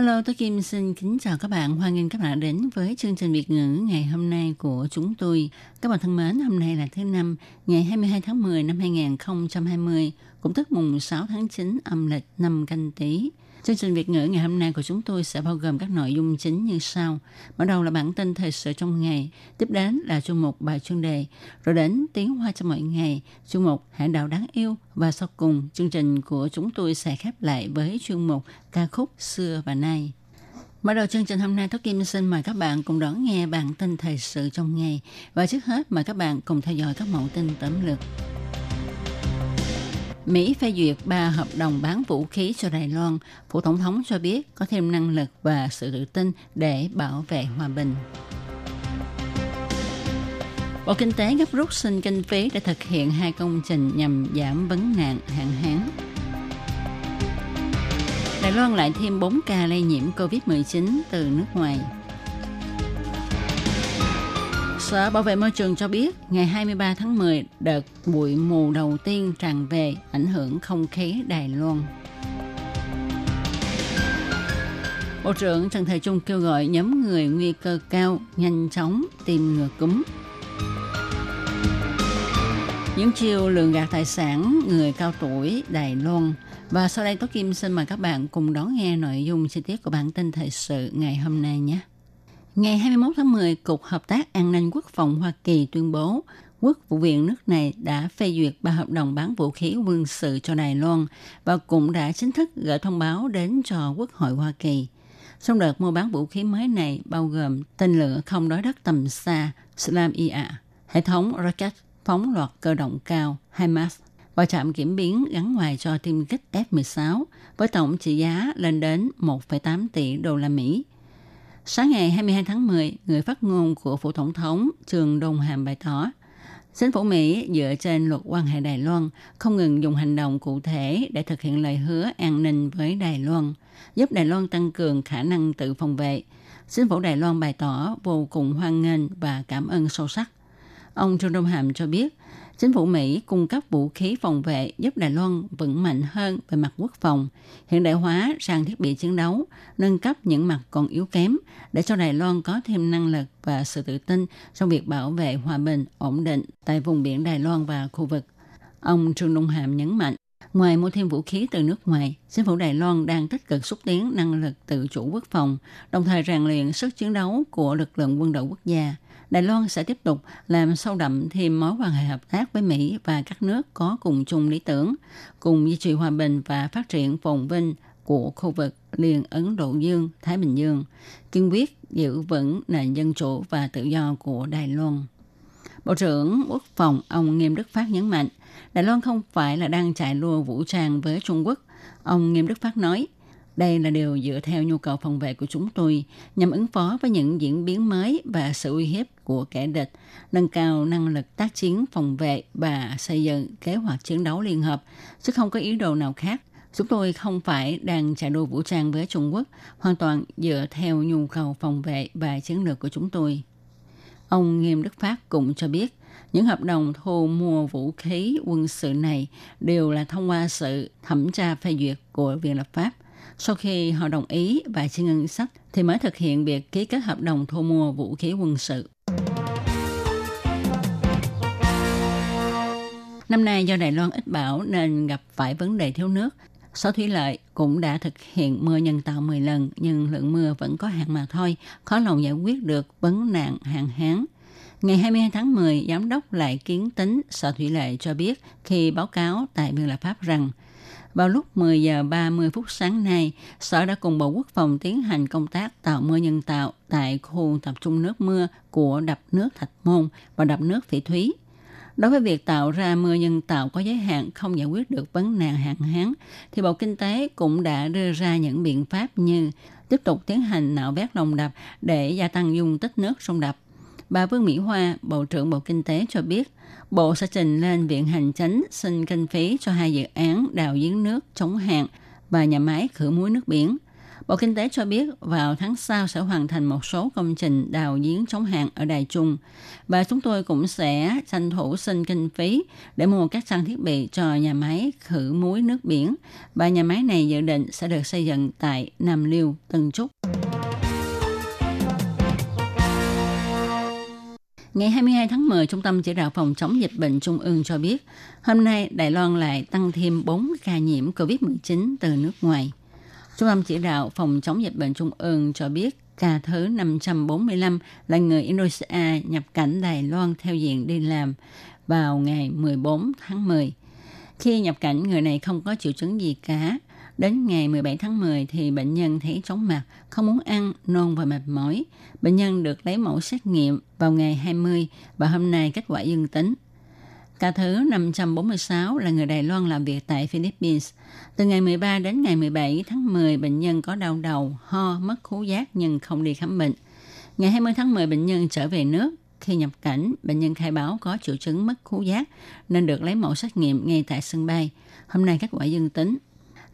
Hello, tôi Kim xin kính chào các bạn. Hoan nghênh các bạn đến với chương trình Việt ngữ ngày hôm nay của chúng tôi. Các bạn thân mến, hôm nay là thứ năm, ngày 22 tháng 10 năm 2020, cũng tức mùng 6 tháng 9 âm lịch năm canh tí. Chương trình Việt ngữ ngày hôm nay của chúng tôi sẽ bao gồm các nội dung chính như sau. Mở đầu là bản tin thời sự trong ngày, tiếp đến là chương mục bài chuyên đề, rồi đến tiếng hoa cho mọi ngày, chương mục hải đảo đáng yêu và sau cùng chương trình của chúng tôi sẽ khép lại với chuyên mục ca khúc xưa và nay. Mở đầu chương trình hôm nay, Thúy Kim xin mời các bạn cùng đón nghe bản tin thời sự trong ngày. Và trước hết, mời các bạn cùng theo dõi các mẫu tin tóm lược. Mỹ phê duyệt ba hợp đồng bán vũ khí cho Đài Loan. Phủ Tổng thống cho biết có thêm năng lực và sự tự tin để bảo vệ hòa bình. Bộ Kinh tế gấp rút xin kinh phí để thực hiện hai công trình nhằm giảm vấn nạn hạn hán. Đài Loan lại thêm 4 ca lây nhiễm COVID-19 từ nước ngoài. Sở Bảo vệ Môi trường cho biết, ngày 23 tháng 10, đợt bụi mù đầu tiên tràn về ảnh hưởng không khí Đài Loan. Bộ trưởng Trần Thời Trung kêu gọi nhóm người nguy cơ cao nhanh chóng tìm ngừa cúm. Những chiêu lường gạt tài sản người cao tuổi Đài Loan. Và sau đây Tố Kim xin mời các bạn cùng đón nghe nội dung chi tiết của bản tin thời sự ngày hôm nay nhé. Ngày 21 tháng 10, Cục Hợp tác An ninh Quốc phòng Hoa Kỳ tuyên bố Quốc vụ viện nước này đã phê duyệt ba hợp đồng bán vũ khí quân sự cho Đài Loan và cũng đã chính thức gửi thông báo đến cho Quốc hội Hoa Kỳ. Trong đợt mua bán vũ khí mới này bao gồm tên lửa không đối đất tầm xa Slam IA, hệ thống rocket phóng loạt cơ động cao HIMARS và trạm kiểm biến gắn ngoài cho tiêm kích F-16 với tổng trị giá lên đến 1,8 tỷ đô la Mỹ. Sáng ngày 22 tháng 10, người phát ngôn của Phủ Tổng thống Trường Đông Hàm bày tỏ, Chính phủ Mỹ dựa trên luật quan hệ Đài Loan không ngừng dùng hành động cụ thể để thực hiện lời hứa an ninh với Đài Loan, giúp Đài Loan tăng cường khả năng tự phòng vệ. Chính phủ Đài Loan bày tỏ vô cùng hoan nghênh và cảm ơn sâu sắc. Ông Trương Đông Hàm cho biết, chính phủ Mỹ cung cấp vũ khí phòng vệ giúp Đài Loan vững mạnh hơn về mặt quốc phòng, hiện đại hóa sang thiết bị chiến đấu, nâng cấp những mặt còn yếu kém để cho Đài Loan có thêm năng lực và sự tự tin trong việc bảo vệ hòa bình, ổn định tại vùng biển Đài Loan và khu vực. Ông Trương Đông Hàm nhấn mạnh, Ngoài mua thêm vũ khí từ nước ngoài, chính phủ Đài Loan đang tích cực xúc tiến năng lực tự chủ quốc phòng, đồng thời rèn luyện sức chiến đấu của lực lượng quân đội quốc gia – Đài Loan sẽ tiếp tục làm sâu đậm thêm mối quan hệ hợp tác với Mỹ và các nước có cùng chung lý tưởng, cùng duy trì hòa bình và phát triển phồn vinh của khu vực liền Ấn Độ Dương, Thái Bình Dương, kiên quyết giữ vững nền dân chủ và tự do của Đài Loan. Bộ trưởng Quốc phòng ông Nghiêm Đức Phát nhấn mạnh, Đài Loan không phải là đang chạy đua vũ trang với Trung Quốc. Ông Nghiêm Đức Phát nói, đây là điều dựa theo nhu cầu phòng vệ của chúng tôi nhằm ứng phó với những diễn biến mới và sự uy hiếp của kẻ địch, nâng cao năng lực tác chiến phòng vệ và xây dựng kế hoạch chiến đấu liên hợp, chứ không có ý đồ nào khác. Chúng tôi không phải đang trả đua vũ trang với Trung Quốc, hoàn toàn dựa theo nhu cầu phòng vệ và chiến lược của chúng tôi. Ông Nghiêm Đức Phát cũng cho biết, những hợp đồng thu mua vũ khí quân sự này đều là thông qua sự thẩm tra phê duyệt của Viện lập pháp – sau khi họ đồng ý và chi ngân sách thì mới thực hiện việc ký kết hợp đồng thu mua vũ khí quân sự. Năm nay do Đài Loan ít bão nên gặp phải vấn đề thiếu nước. Sở Thủy Lợi cũng đã thực hiện mưa nhân tạo 10 lần nhưng lượng mưa vẫn có hạn mà thôi, khó lòng giải quyết được vấn nạn hạn hán. Ngày 22 tháng 10, Giám đốc lại kiến tính Sở Thủy Lợi cho biết khi báo cáo tại Biên Lập Pháp rằng vào lúc 10 giờ 30 phút sáng nay, Sở đã cùng Bộ Quốc phòng tiến hành công tác tạo mưa nhân tạo tại khu tập trung nước mưa của đập nước Thạch Môn và đập nước Phỉ Thúy. Đối với việc tạo ra mưa nhân tạo có giới hạn không giải quyết được vấn nạn hạn hán, thì Bộ Kinh tế cũng đã đưa ra những biện pháp như tiếp tục tiến hành nạo vét lòng đập để gia tăng dung tích nước sông đập. Bà Vương Mỹ Hoa, Bộ trưởng Bộ Kinh tế cho biết, Bộ sẽ trình lên Viện Hành Chánh xin kinh phí cho hai dự án đào giếng nước chống hạn và nhà máy khử muối nước biển – Bộ Kinh tế cho biết vào tháng sau sẽ hoàn thành một số công trình đào giếng chống hạn ở Đài Trung và chúng tôi cũng sẽ tranh thủ xin kinh phí để mua các trang thiết bị cho nhà máy khử muối nước biển và nhà máy này dự định sẽ được xây dựng tại Nam Liêu, Tân Trúc. Ngày 22 tháng 10, Trung tâm Chỉ đạo Phòng chống dịch bệnh Trung ương cho biết, hôm nay Đài Loan lại tăng thêm 4 ca nhiễm COVID-19 từ nước ngoài. Trung tâm chỉ đạo phòng chống dịch bệnh Trung ương cho biết ca thứ 545 là người Indonesia nhập cảnh Đài Loan theo diện đi làm vào ngày 14 tháng 10. Khi nhập cảnh, người này không có triệu chứng gì cả. Đến ngày 17 tháng 10 thì bệnh nhân thấy chóng mặt, không muốn ăn, nôn và mệt mỏi. Bệnh nhân được lấy mẫu xét nghiệm vào ngày 20 và hôm nay kết quả dương tính. Ca thứ 546 là người Đài Loan làm việc tại Philippines. Từ ngày 13 đến ngày 17 tháng 10, bệnh nhân có đau đầu, ho, mất khú giác nhưng không đi khám bệnh. Ngày 20 tháng 10, bệnh nhân trở về nước. Khi nhập cảnh, bệnh nhân khai báo có triệu chứng mất khú giác nên được lấy mẫu xét nghiệm ngay tại sân bay. Hôm nay kết quả dương tính.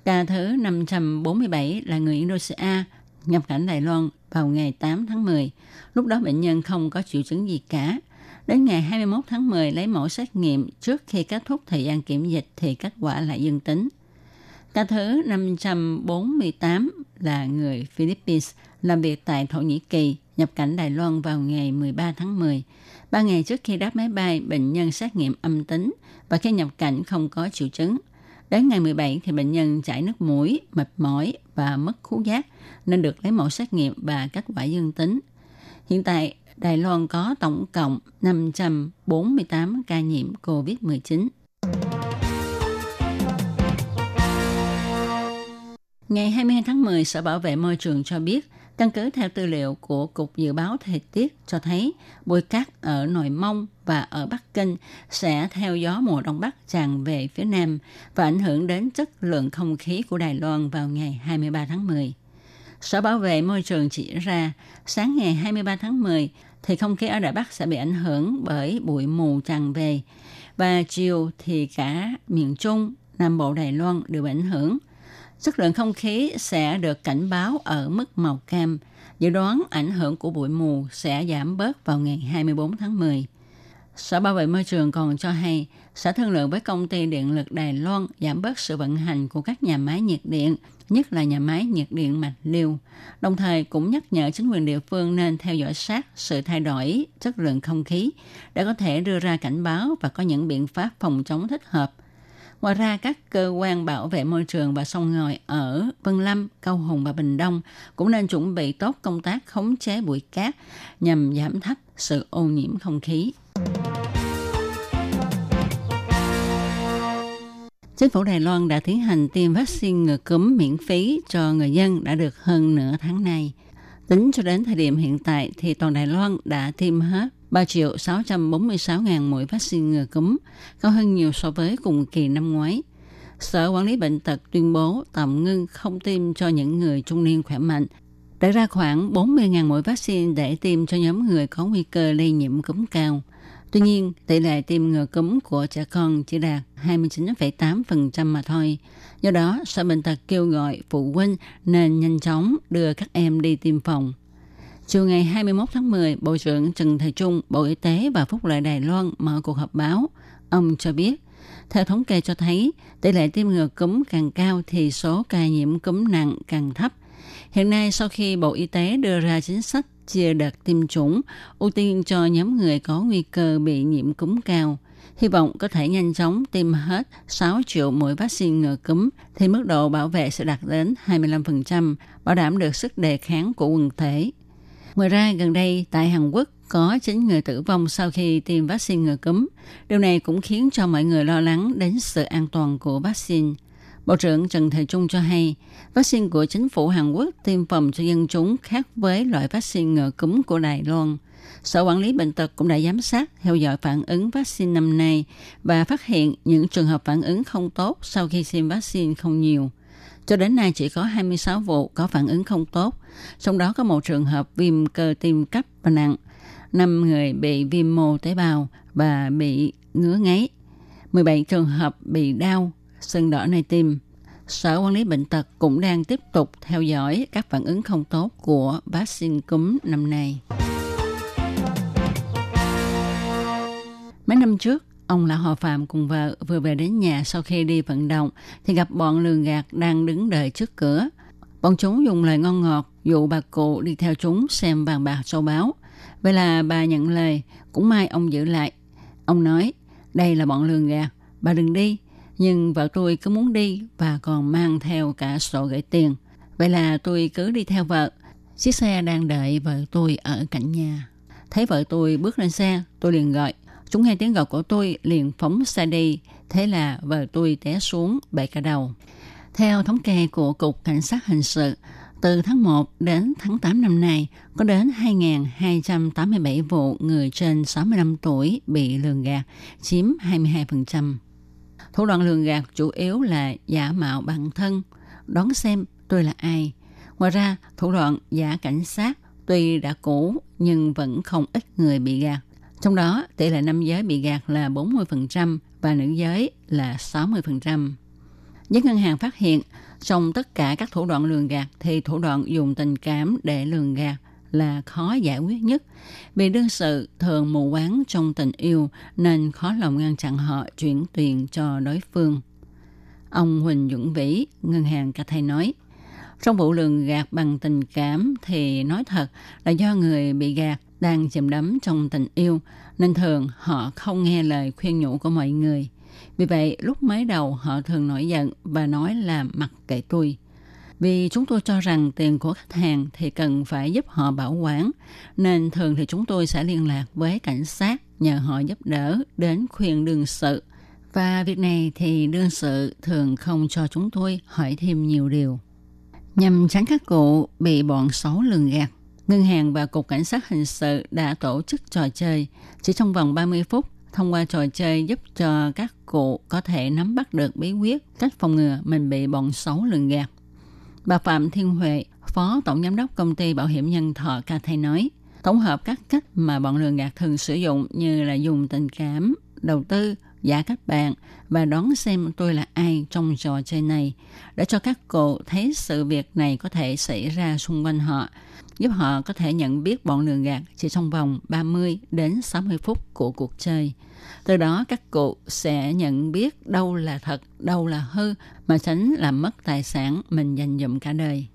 Ca thứ 547 là người Indonesia nhập cảnh Đài Loan vào ngày 8 tháng 10. Lúc đó bệnh nhân không có triệu chứng gì cả. Đến ngày 21 tháng 10 lấy mẫu xét nghiệm trước khi kết thúc thời gian kiểm dịch thì kết quả lại dương tính. Ca thứ 548 là người Philippines làm việc tại Thổ Nhĩ Kỳ, nhập cảnh Đài Loan vào ngày 13 tháng 10. Ba ngày trước khi đáp máy bay, bệnh nhân xét nghiệm âm tính và khi nhập cảnh không có triệu chứng. Đến ngày 17 thì bệnh nhân chảy nước mũi, mệt mỏi và mất khứu giác nên được lấy mẫu xét nghiệm và kết quả dương tính. Hiện tại, Đài Loan có tổng cộng 548 ca nhiễm COVID-19. Ngày 22 tháng 10, Sở Bảo vệ Môi trường cho biết, căn cứ theo tư liệu của Cục Dự báo Thời tiết cho thấy bụi cát ở Nội Mông và ở Bắc Kinh sẽ theo gió mùa Đông Bắc tràn về phía Nam và ảnh hưởng đến chất lượng không khí của Đài Loan vào ngày 23 tháng 10. Sở Bảo vệ Môi trường chỉ ra, sáng ngày 23 tháng 10 thì không khí ở Đài Bắc sẽ bị ảnh hưởng bởi bụi mù tràn về và chiều thì cả miền Trung, Nam Bộ Đài Loan đều bị ảnh hưởng. Chất lượng không khí sẽ được cảnh báo ở mức màu cam. Dự đoán ảnh hưởng của bụi mù sẽ giảm bớt vào ngày 24 tháng 10. Sở Bảo vệ Môi trường còn cho hay sẽ thương lượng với công ty điện lực Đài Loan giảm bớt sự vận hành của các nhà máy nhiệt điện, nhất là nhà máy nhiệt điện Mạch Liêu. Đồng thời cũng nhắc nhở chính quyền địa phương nên theo dõi sát sự thay đổi chất lượng không khí để có thể đưa ra cảnh báo và có những biện pháp phòng chống thích hợp. Ngoài ra, các cơ quan bảo vệ môi trường và sông ngòi ở Vân Lâm, Cao Hùng và Bình Đông cũng nên chuẩn bị tốt công tác khống chế bụi cát nhằm giảm thấp sự ô nhiễm không khí. Chính phủ Đài Loan đã tiến hành tiêm vaccine ngừa cúm miễn phí cho người dân đã được hơn nửa tháng nay. Tính cho đến thời điểm hiện tại thì toàn Đài Loan đã tiêm hết 3 triệu 646 ngàn mũi vaccine ngừa cúm, cao hơn nhiều so với cùng kỳ năm ngoái. Sở Quản lý Bệnh tật tuyên bố tạm ngưng không tiêm cho những người trung niên khỏe mạnh, để ra khoảng 40.000 mũi vaccine để tiêm cho nhóm người có nguy cơ lây nhiễm cúm cao – Tuy nhiên, tỷ lệ tiêm ngừa cúm của trẻ con chỉ đạt 29,8% mà thôi. Do đó, Sở Bệnh tật kêu gọi phụ huynh nên nhanh chóng đưa các em đi tiêm phòng. Chiều ngày 21 tháng 10, Bộ trưởng Trần Thầy Trung, Bộ Y tế và Phúc lợi Đài Loan mở cuộc họp báo. Ông cho biết, theo thống kê cho thấy, tỷ lệ tiêm ngừa cúm càng cao thì số ca nhiễm cúm nặng càng thấp. Hiện nay, sau khi Bộ Y tế đưa ra chính sách chia đợt tiêm chủng, ưu tiên cho nhóm người có nguy cơ bị nhiễm cúm cao. Hy vọng có thể nhanh chóng tiêm hết 6 triệu mũi vaccine ngừa cúm thì mức độ bảo vệ sẽ đạt đến 25%, bảo đảm được sức đề kháng của quần thể. Ngoài ra, gần đây tại Hàn Quốc có 9 người tử vong sau khi tiêm vaccine ngừa cúm. Điều này cũng khiến cho mọi người lo lắng đến sự an toàn của vaccine. Bộ trưởng Trần Thời Trung cho hay, vaccine của chính phủ Hàn Quốc tiêm phòng cho dân chúng khác với loại vaccine ngừa cúm của Đài Loan. Sở Quản lý Bệnh tật cũng đã giám sát, theo dõi phản ứng vaccine năm nay và phát hiện những trường hợp phản ứng không tốt sau khi tiêm vaccine không nhiều. Cho đến nay chỉ có 26 vụ có phản ứng không tốt, trong đó có một trường hợp viêm cơ tim cấp và nặng, 5 người bị viêm mô tế bào và bị ngứa ngáy, 17 trường hợp bị đau, sưng đỏ nơi tim. Sở Quản lý Bệnh tật cũng đang tiếp tục theo dõi các phản ứng không tốt của vaccine cúm năm nay. Mấy năm trước, ông là Họ Phạm cùng vợ vừa về đến nhà sau khi đi vận động thì gặp bọn lường gạt đang đứng đợi trước cửa. Bọn chúng dùng lời ngon ngọt dụ bà cụ đi theo chúng xem vàng bạc châu báu. Vậy là bà nhận lời, cũng may ông giữ lại. Ông nói, đây là bọn lường gạt, bà đừng đi. Nhưng vợ tôi cứ muốn đi và còn mang theo cả sổ gửi tiền. Vậy là tôi cứ đi theo vợ. Chiếc xe đang đợi vợ tôi ở cạnh nhà. Thấy vợ tôi bước lên xe, tôi liền gọi – Chúng nghe tiếng gọi của tôi liền phóng xe đi, thế là vợ tôi té xuống bể cả đầu. Theo thống kê của Cục Cảnh sát Hình sự, từ tháng 1 đến tháng 8 năm nay, có đến 2.287 vụ người trên 65 tuổi bị lường gạt, chiếm 22%. Thủ đoạn lường gạt chủ yếu là giả mạo bản thân, đón xem tôi là ai. Ngoài ra, thủ đoạn giả cảnh sát tuy đã cũ nhưng vẫn không ít người bị gạt. Trong đó, tỷ lệ nam giới bị gạt là 40% và nữ giới là 60%. Giới ngân hàng phát hiện, trong tất cả các thủ đoạn lường gạt thì thủ đoạn dùng tình cảm để lường gạt là khó giải quyết nhất vì đương sự thường mù quáng trong tình yêu nên khó lòng ngăn chặn họ chuyển tiền cho đối phương. Ông Huỳnh Dũng Vĩ, ngân hàng Cathay nói, trong vụ lường gạt bằng tình cảm thì nói thật là do người bị gạt đang chìm đắm trong tình yêu nên thường họ không nghe lời khuyên nhủ của mọi người. Vì vậy, lúc mới đầu họ thường nổi giận và nói là mặc kệ tôi. Vì chúng tôi cho rằng tiền của khách hàng thì cần phải giúp họ bảo quản, nên thường thì chúng tôi sẽ liên lạc với cảnh sát nhờ họ giúp đỡ đến khuyên đương sự. Và việc này thì đương sự thường không cho chúng tôi hỏi thêm nhiều điều. Nhằm tránh các cụ bị bọn xấu lường gạt, Ngân hàng và Cục Cảnh sát Hình sự đã tổ chức trò chơi. Chỉ trong vòng 30 phút, thông qua trò chơi giúp cho các cụ có thể nắm bắt được bí quyết cách phòng ngừa mình bị bọn xấu lường gạt. Bà Phạm Thiên Huệ, Phó Tổng Giám đốc Công ty Bảo hiểm Nhân thọ Ca Thay nói, tổng hợp các cách mà bọn lường gạt thường sử dụng như là dùng tình cảm, đầu tư, giả các bạn và đón xem tôi là ai trong trò chơi này để cho các cụ thấy sự việc này có thể xảy ra xung quanh họ giúp họ có thể nhận biết bọn lường gạt chỉ trong vòng 30 đến 60 phút của cuộc chơi. Từ đó các cụ sẽ nhận biết đâu là thật, đâu là hư mà tránh làm mất tài sản mình dành dụm cả đời.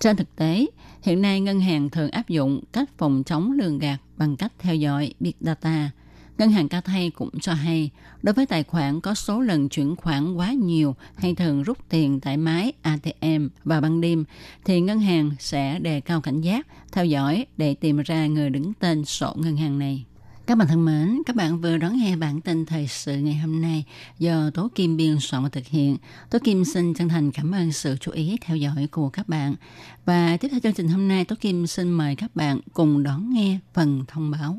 Trên thực tế, hiện nay ngân hàng thường áp dụng cách phòng chống lường gạt bằng cách theo dõi Big Data – Ngân hàng Cathay cũng cho hay, đối với tài khoản có số lần chuyển khoản quá nhiều hay thường rút tiền tại máy ATM và ban đêm, thì ngân hàng sẽ đề cao cảnh giác, theo dõi để tìm ra người đứng tên sổ ngân hàng này. Các bạn thân mến, các bạn vừa đón nghe bản tin thời sự ngày hôm nay do Tố Kim biên soạn và thực hiện. Tố Kim xin chân thành cảm ơn sự chú ý theo dõi của các bạn. Và tiếp theo chương trình hôm nay, Tố Kim xin mời các bạn cùng đón nghe phần thông báo.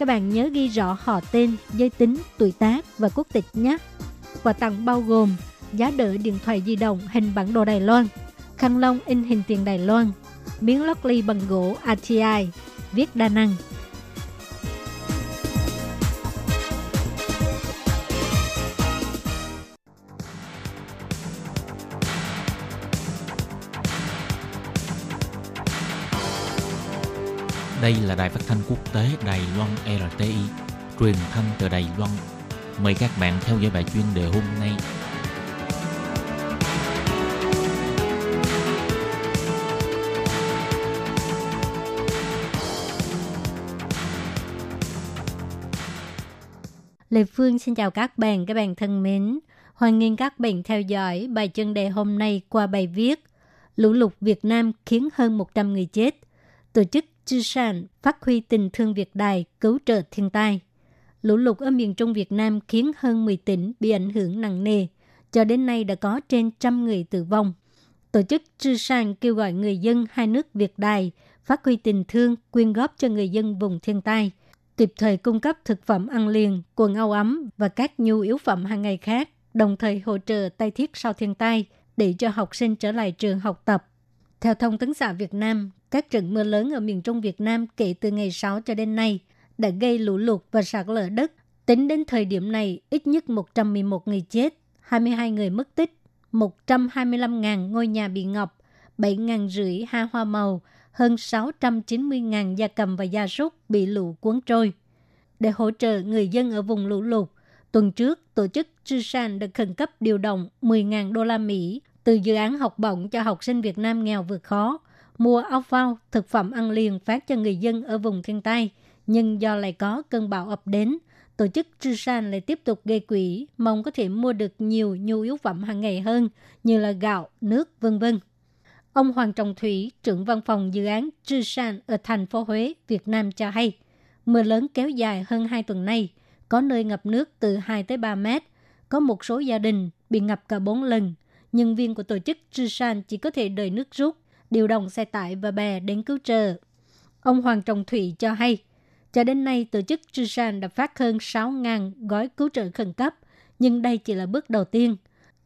các bạn nhớ ghi rõ họ tên, giới tính, tuổi tác và quốc tịch nhé. Quà tặng bao gồm giá đỡ điện thoại di động hình bản đồ Đài Loan, khăn lông in hình tiền Đài Loan, miếng lót ly bằng gỗ ATI, viết đa năng, Đây là đài phát thanh quốc tế Đài Loan RTI, truyền thanh từ Đài Loan. Mời các bạn theo dõi bài chuyên đề hôm nay. Lê Phương xin chào các bạn, các bạn thân mến. Hoan nghênh các bạn theo dõi bài chân đề hôm nay qua bài viết Lũ lụt Việt Nam khiến hơn 100 người chết. Tổ chức Chư Sản phát huy tình thương Việt Đài cứu trợ thiên tai. Lũ lụt ở miền Trung Việt Nam khiến hơn 10 tỉnh bị ảnh hưởng nặng nề. Cho đến nay đã có trên trăm người tử vong. Tổ chức Chư Sản kêu gọi người dân hai nước Việt Đài phát huy tình thương, quyên góp cho người dân vùng thiên tai, kịp thời cung cấp thực phẩm ăn liền, quần áo ấm và các nhu yếu phẩm hàng ngày khác, đồng thời hỗ trợ tay thiết sau thiên tai để cho học sinh trở lại trường học tập. Theo Thông tấn xã Việt Nam, các trận mưa lớn ở miền Trung Việt Nam kể từ ngày 6 cho đến nay đã gây lũ lụt và sạt lở đất. Tính đến thời điểm này, ít nhất 111 người chết, 22 người mất tích, 125.000 ngôi nhà bị ngập, 7.000 rưỡi ha hoa màu, hơn 690.000 gia cầm và gia súc bị lũ cuốn trôi. Để hỗ trợ người dân ở vùng lũ lụt, tuần trước, tổ chức Chư San đã khẩn cấp điều động 10.000 đô la Mỹ từ dự án học bổng cho học sinh Việt Nam nghèo vượt khó – mua áo phao, thực phẩm ăn liền phát cho người dân ở vùng thiên tai. Nhưng do lại có cơn bão ập đến, tổ chức Trư San lại tiếp tục gây quỹ, mong có thể mua được nhiều nhu yếu phẩm hàng ngày hơn như là gạo, nước, vân vân. Ông Hoàng Trọng Thủy, trưởng văn phòng dự án Trư San ở thành phố Huế, Việt Nam cho hay, mưa lớn kéo dài hơn 2 tuần nay, có nơi ngập nước từ 2 tới 3 mét, có một số gia đình bị ngập cả 4 lần. Nhân viên của tổ chức Trư San chỉ có thể đợi nước rút điều động xe tải và bè đến cứu trợ. Ông Hoàng Trọng Thủy cho hay, cho đến nay tổ chức Trisan đã phát hơn 6.000 gói cứu trợ khẩn cấp, nhưng đây chỉ là bước đầu tiên.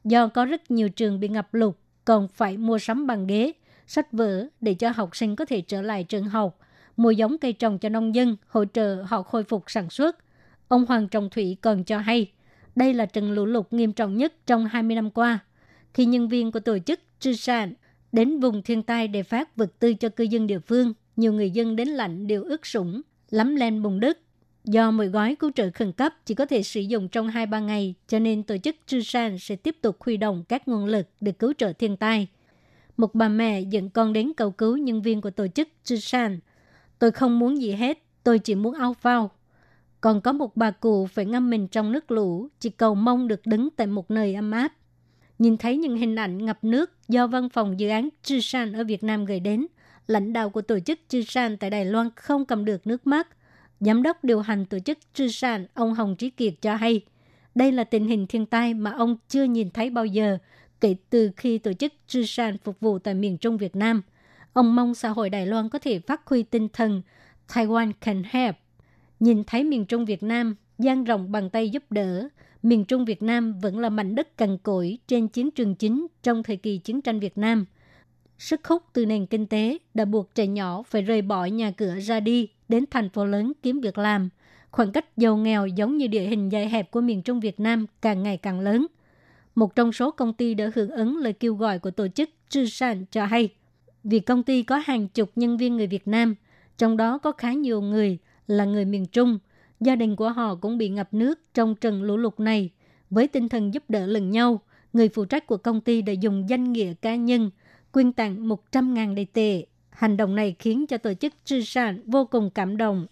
Do có rất nhiều trường bị ngập lụt, còn phải mua sắm bàn ghế, sách vở để cho học sinh có thể trở lại trường học, mua giống cây trồng cho nông dân, hỗ trợ họ khôi phục sản xuất. Ông Hoàng Trọng Thủy còn cho hay, đây là trận lũ lụt nghiêm trọng nhất trong 20 năm qua. Khi nhân viên của tổ chức Trisan Đến vùng thiên tai để phát vật tư cho cư dân địa phương, nhiều người dân đến lạnh đều ướt sũng, lắm lên bùn đất. Do mỗi gói cứu trợ khẩn cấp chỉ có thể sử dụng trong 2-3 ngày, cho nên tổ chức Trư San sẽ tiếp tục huy động các nguồn lực để cứu trợ thiên tai. Một bà mẹ dẫn con đến cầu cứu nhân viên của tổ chức Trư San. Tôi không muốn gì hết, tôi chỉ muốn áo phao. Còn có một bà cụ phải ngâm mình trong nước lũ, chỉ cầu mong được đứng tại một nơi ấm áp. Nhìn thấy những hình ảnh ngập nước do văn phòng dự án Chư San ở Việt Nam gửi đến, lãnh đạo của tổ chức Chư San tại Đài Loan không cầm được nước mắt. Giám đốc điều hành tổ chức Chư San, ông Hồng Trí Kiệt cho hay, đây là tình hình thiên tai mà ông chưa nhìn thấy bao giờ kể từ khi tổ chức Chư San phục vụ tại miền Trung Việt Nam. Ông mong xã hội Đài Loan có thể phát huy tinh thần Taiwan can help. Nhìn thấy miền Trung Việt Nam gian rộng bàn tay giúp đỡ, miền Trung Việt Nam vẫn là mảnh đất cằn cỗi trên chiến trường chính trong thời kỳ chiến tranh Việt Nam. Sức hút từ nền kinh tế đã buộc trẻ nhỏ phải rời bỏ nhà cửa ra đi đến thành phố lớn kiếm việc làm. Khoảng cách giàu nghèo giống như địa hình dài hẹp của miền Trung Việt Nam càng ngày càng lớn. Một trong số công ty đã hưởng ứng lời kêu gọi của tổ chức Trư Sản cho hay, vì công ty có hàng chục nhân viên người Việt Nam, trong đó có khá nhiều người là người miền Trung – gia đình của họ cũng bị ngập nước trong trận lũ lụt này. Với tinh thần giúp đỡ lẫn nhau, người phụ trách của công ty đã dùng danh nghĩa cá nhân quyên tặng 100.000 đầy tệ. Hành động này khiến cho tổ chức Trư Sản vô cùng cảm động.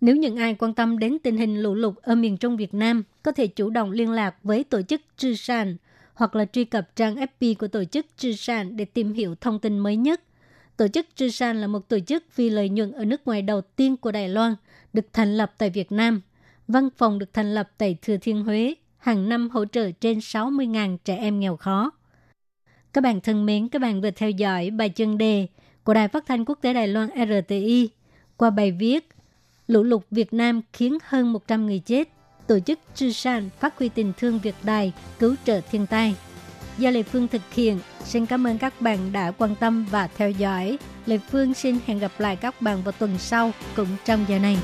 Nếu những ai quan tâm đến tình hình lũ lụt ở miền Trung Việt Nam, có thể chủ động liên lạc với tổ chức Trư Sản hoặc là truy cập trang FB của tổ chức Trư Sản để tìm hiểu thông tin mới nhất. Tổ chức Trư là một tổ chức vì lợi nhuận ở nước ngoài đầu tiên của Đài Loan – được thành lập tại Việt Nam. Văn phòng được thành lập tại Thừa Thiên Huế, hàng năm hỗ trợ trên 60.000 trẻ em nghèo khó. Các bạn thân mến, các bạn vừa theo dõi bài chân đề của Đài Phát thanh Quốc tế Đài Loan RTI qua bài viết Lũ lụt Việt Nam khiến hơn 100 người chết. Tổ chức Trư San phát huy tình thương Việt Đài cứu trợ thiên tai. Do Lê Phương thực hiện, xin cảm ơn các bạn đã quan tâm và theo dõi. Lê Phương xin hẹn gặp lại các bạn vào tuần sau, cũng trong giờ này.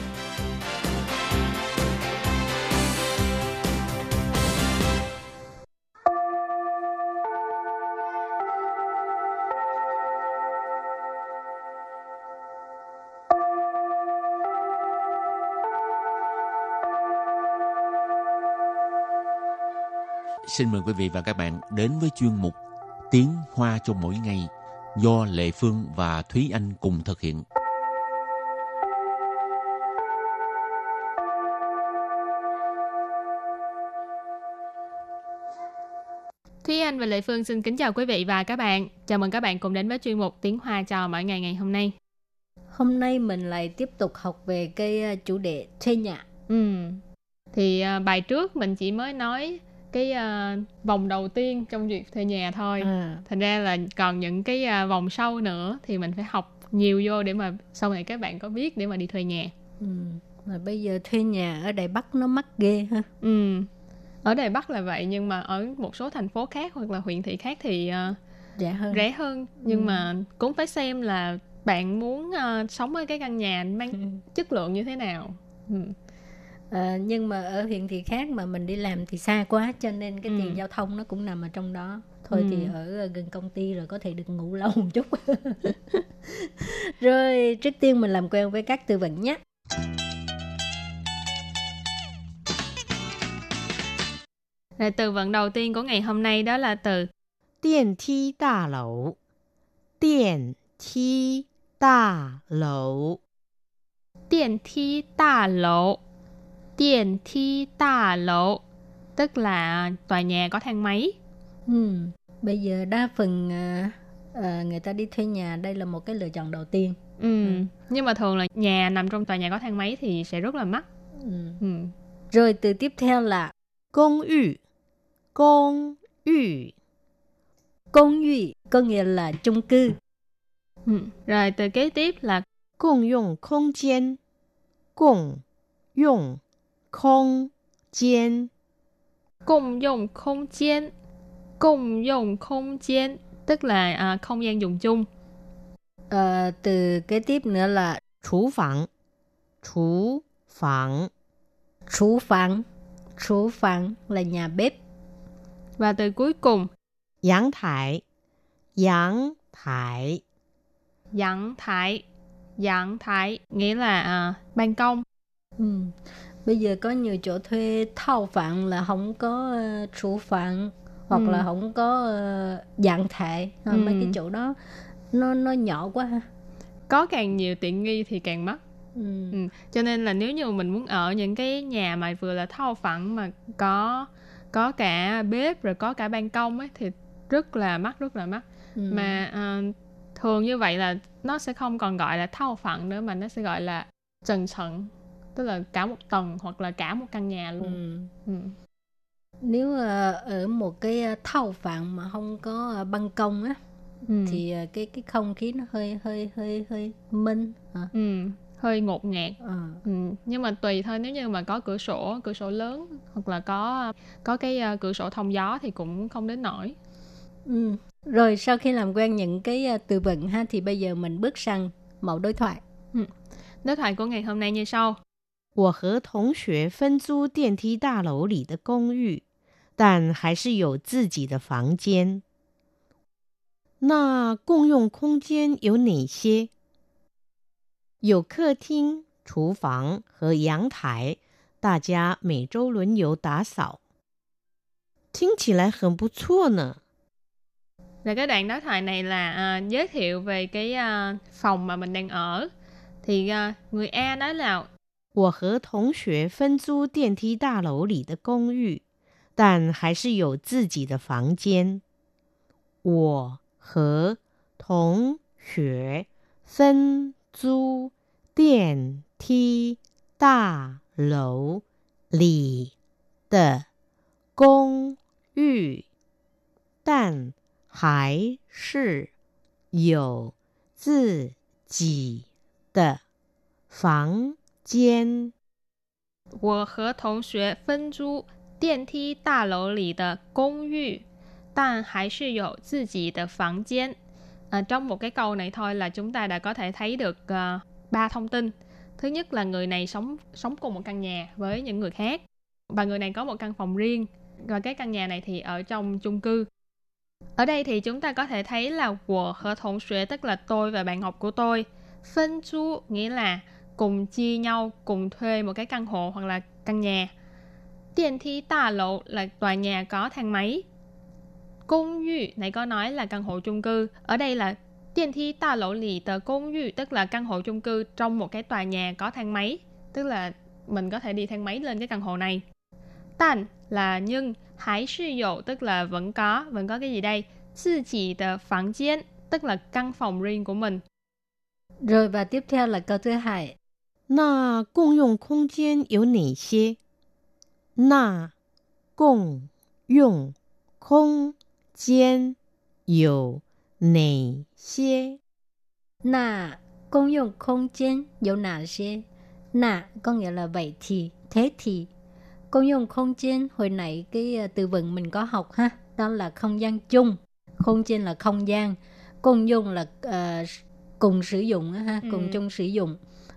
xin mời quý vị và các bạn đến với chuyên mục Tiếng Hoa cho mỗi ngày do Lệ Phương và Thúy Anh cùng thực hiện. Thúy Anh và Lệ Phương xin kính chào quý vị và các bạn. Chào mừng các bạn cùng đến với chuyên mục Tiếng Hoa cho mỗi ngày ngày hôm nay. Hôm nay mình lại tiếp tục học về cái ờ, chủ đề thuê nhà. Ừ. Thì uh, bài trước mình chỉ mới nói cái uh, vòng đầu tiên trong việc thuê nhà thôi à. thành ra là còn những cái uh, vòng sau nữa thì mình phải học nhiều vô để mà sau này các bạn có biết để mà đi thuê nhà ừ. mà bây giờ thuê nhà ở Đài Bắc nó mắc ghê ha ừ ở Đài Bắc là vậy nhưng mà ở một số thành phố khác hoặc là huyện thị khác thì uh, rẻ hơn rẻ hơn nhưng ừ. mà cũng phải xem là bạn muốn uh, sống ở cái căn nhà mang ừ. chất lượng như thế nào ừ à, nhưng mà ở huyện thị khác mà mình đi làm thì xa quá cho nên cái tiền ừ. giao thông nó cũng nằm ở trong đó. Thôi ừ. thì ở gần công ty rồi có thể được ngủ lâu một chút. Rồi trước tiên mình làm quen với các từ vựng nhé. Rồi từ vựng đầu tiên của ngày hôm nay đó là từ Điện thi đà lầu Điện thi đà lầu Điện thi đà lầu điện thi đà lộ tức là tòa nhà có thang máy. Ừ. Bây giờ đa phần à, à, người ta đi thuê nhà đây là một cái lựa chọn đầu tiên. Ừ. ừ. Nhưng mà thường là nhà nằm trong tòa nhà có thang máy thì sẽ rất là mắc. Ừ. Ừ. Rồi từ tiếp theo là công yu. Công yu. Công yu có nghĩa là chung cư. Ừ. Rồi từ kế tiếp là công dụng không gian. Công dụng không gian共用không gian共用không gian Tức là à, không gian dùng chung à, Từ kế tiếp nữa là Chủ phòng Chủ phòng Chủ phòng Chủ phòng là nhà bếp Và từ cuối cùng Yang thái Yang thái Yang thái Yang thái nghĩa là à, ban công. Ừ bây giờ có nhiều chỗ thuê thao phạn là không có uh, chủ phạn hoặc ừ. là không có uh, dạng thể ừ. mấy cái chỗ đó nó nó nhỏ quá ha có càng nhiều tiện nghi thì càng mắc ừ. Ừ. cho nên là nếu như mình muốn ở những cái nhà mà vừa là thao phẳng mà có có cả bếp rồi có cả ban công ấy thì rất là mắc rất là mắc ừ. mà uh, thường như vậy là nó sẽ không còn gọi là thao phẳng nữa mà nó sẽ gọi là trần trận tức là cả một tầng hoặc là cả một căn nhà luôn ừ. Ừ. nếu uh, ở một cái ờ, thầu phạn mà không có uh, ban công á ừ. thì cái cái không khí nó hơi hơi hơi hơi minh hả? Ừ hơi ngột ngạt à. ừ. nhưng mà tùy thôi nếu như mà có cửa sổ cửa sổ lớn hoặc là có có cái cửa sổ thông gió thì cũng không đến nổi ừ. rồi sau khi làm quen những cái từ vựng ha thì bây giờ mình bước sang mẫu đối thoại ừ. đối thoại của ngày hôm nay như sau 我和同学分租电梯大楼里的公寓，但还是有自己的房间。那共用空间有哪些？有客厅、厨房和阳台，大家每周轮流打扫。听起来很不错呢。Là cái đoạn đối thoại này là uh, giới thiệu về cái uh, phòng mà mình đang ở. Thì uh, người A nói là 我和同学分租电梯大楼里的公寓，但还是有自己的房间。我和同学分租电梯大楼里的公寓，但还是有自己的房。间。我和同学分租电梯大楼里的公寓，但还是有自己的房间。À, trong một cái câu này thôi là chúng ta đã có thể thấy được uh, ba thông tin. Thứ nhất là người này sống sống cùng một căn nhà với những người khác và người này có một căn phòng riêng và cái căn nhà này thì ở trong chung cư. Ở đây thì chúng ta có thể thấy là của hợp同学 tức là tôi và bạn học của tôi. Phân chu nghĩa là cùng chia nhau, cùng thuê một cái căn hộ hoặc là căn nhà. Điện thi tà lộ là tòa nhà có thang máy. Công yu này có nói là căn hộ chung cư. Ở đây là điện thi tà lộ lì tờ công yu tức là căn hộ chung cư trong một cái tòa nhà có thang máy. Tức là mình có thể đi thang máy lên cái căn hộ này. Tàn là nhưng, hãy sử dụng tức là vẫn có, vẫn có cái gì đây? sư chỉ tờ phòng chiến, tức là căn phòng riêng của mình. Rồi và tiếp theo là câu thứ hai. 那共用空间有哪些？那共用空间有哪些？ Nà công dụng không gian có nào些? Nà có nghĩa là vậy thì, thế thì. Công dụng không gian hồi nãy cái ờ, từ vựng mình có học ha, đó là không gian chung. Không gian là không gian, công dụng là ờ, cùng sử dụng á ha, cùng Ừ. chung sử dụng.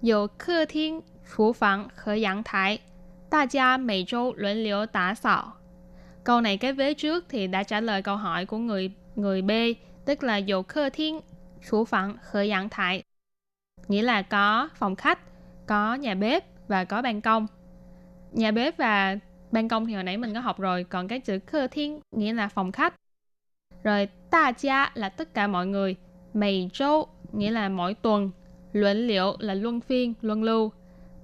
有客厅、厨房和阳台，大家每周轮流打扫。Câu này cái vế trước thì đã trả lời câu hỏi của người người B, tức là dầu khơ thiên, chủ phận khởi dạng thái. Nghĩa là có phòng khách, có nhà bếp và có ban công. Nhà bếp và ban công thì hồi nãy mình có học rồi, còn cái chữ khơ thiên nghĩa là phòng khách. Rồi ta gia là tất cả mọi người, mày châu nghĩa là mỗi tuần, luận liệu là luân phiên, luân lưu,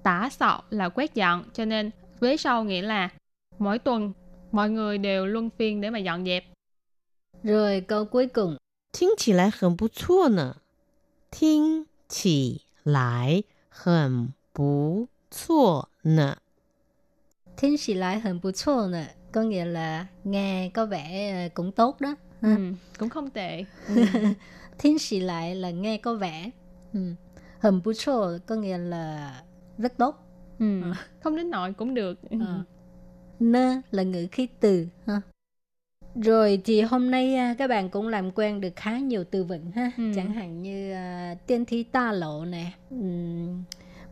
tả sọ là quét dọn, cho nên vế sau nghĩa là mỗi tuần mọi người đều luân phiên để mà dọn dẹp. Rồi câu cuối cùng. 听起来很不错呢。听起来很不错呢。 Thính sĩ lại hình bù chô nè, có nghĩa là nghe có vẻ ờ, cũng tốt đó. ha. Ừ, cũng không tệ. Thính sĩ lại là nghe có vẻ. Ừ. Hình bù chô có nghĩa là rất tốt. Ừ, không đến nỗi cũng được. Ờ. Nơ là ngữ khí từ. Ha. Rồi thì hôm nay à, các bạn cũng làm quen được khá nhiều từ vựng ha. Ừ. Chẳng hạn như à, tiên thi ta lộ nè. Ừm,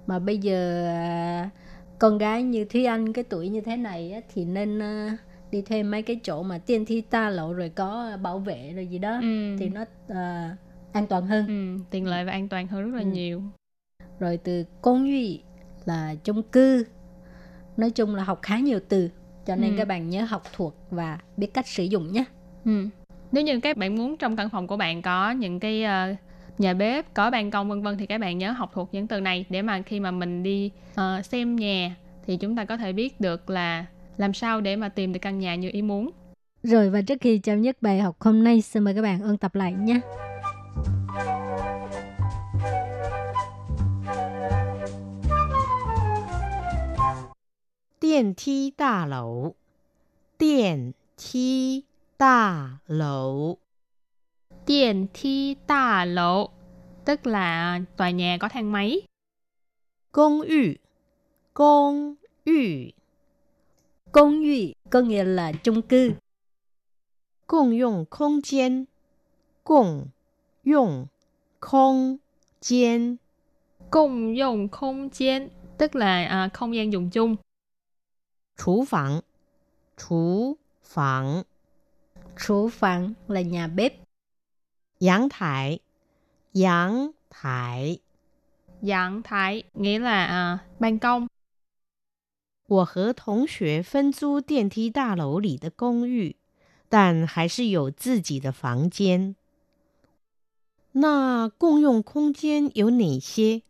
Mà bây giờ à, con gái như Thúy Anh cái tuổi như thế này á, thì nên à, đi thuê mấy cái chỗ mà tiên thi ta lộ rồi có bảo vệ rồi gì đó Ừ. thì nó à, an toàn hơn. Ừ, tiện lợi và an toàn hơn rất là Ừ. nhiều. Rồi từ công duy là chung cư. Nói chung là học khá nhiều từ. Cho nên Ừ. các bạn nhớ học thuộc và biết cách sử dụng nhé. Ừ. Nếu như các bạn muốn trong căn phòng của bạn có những cái ờ, nhà bếp, có ban công vân vân thì các bạn nhớ học thuộc những từ này để mà khi mà mình đi ờ, xem nhà thì chúng ta có thể biết được là làm sao để mà tìm được căn nhà như ý muốn. Rồi và trước khi chấm dứt bài học hôm nay, xin mời các bạn ôn tập lại nhé. 电梯大楼，电梯大楼， Điện thi tà lộ tức là tòa nhà có thang máy. 公寓，公寓， Công duy có nghĩa là chung cư. 共用空间，共用空间， Cùng dùng không gian tức là à, không gian dùng chung. 厨房，厨房， Chủ phận là nhà bếp. 阳台，阳台。 Dạng thái nghĩa là à, ban công. 我和同学分租电梯大楼里的公寓，但还是有自己的房间。那共用空间有哪些？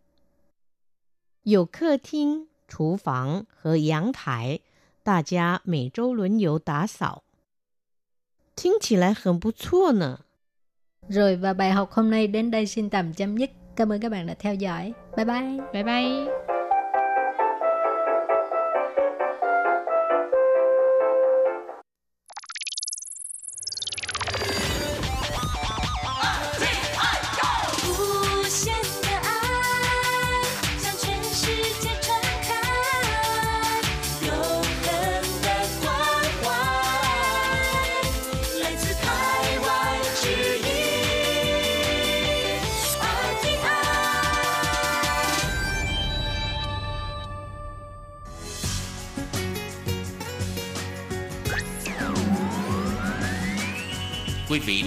有客厅、厨房和阳台， 大家每周轮流打扫。听起来很不错呢。 Rồi và bài học hôm nay đến đây xin tạm chấm dứt. Cảm ơn các bạn đã theo dõi. Bye bye. bye bye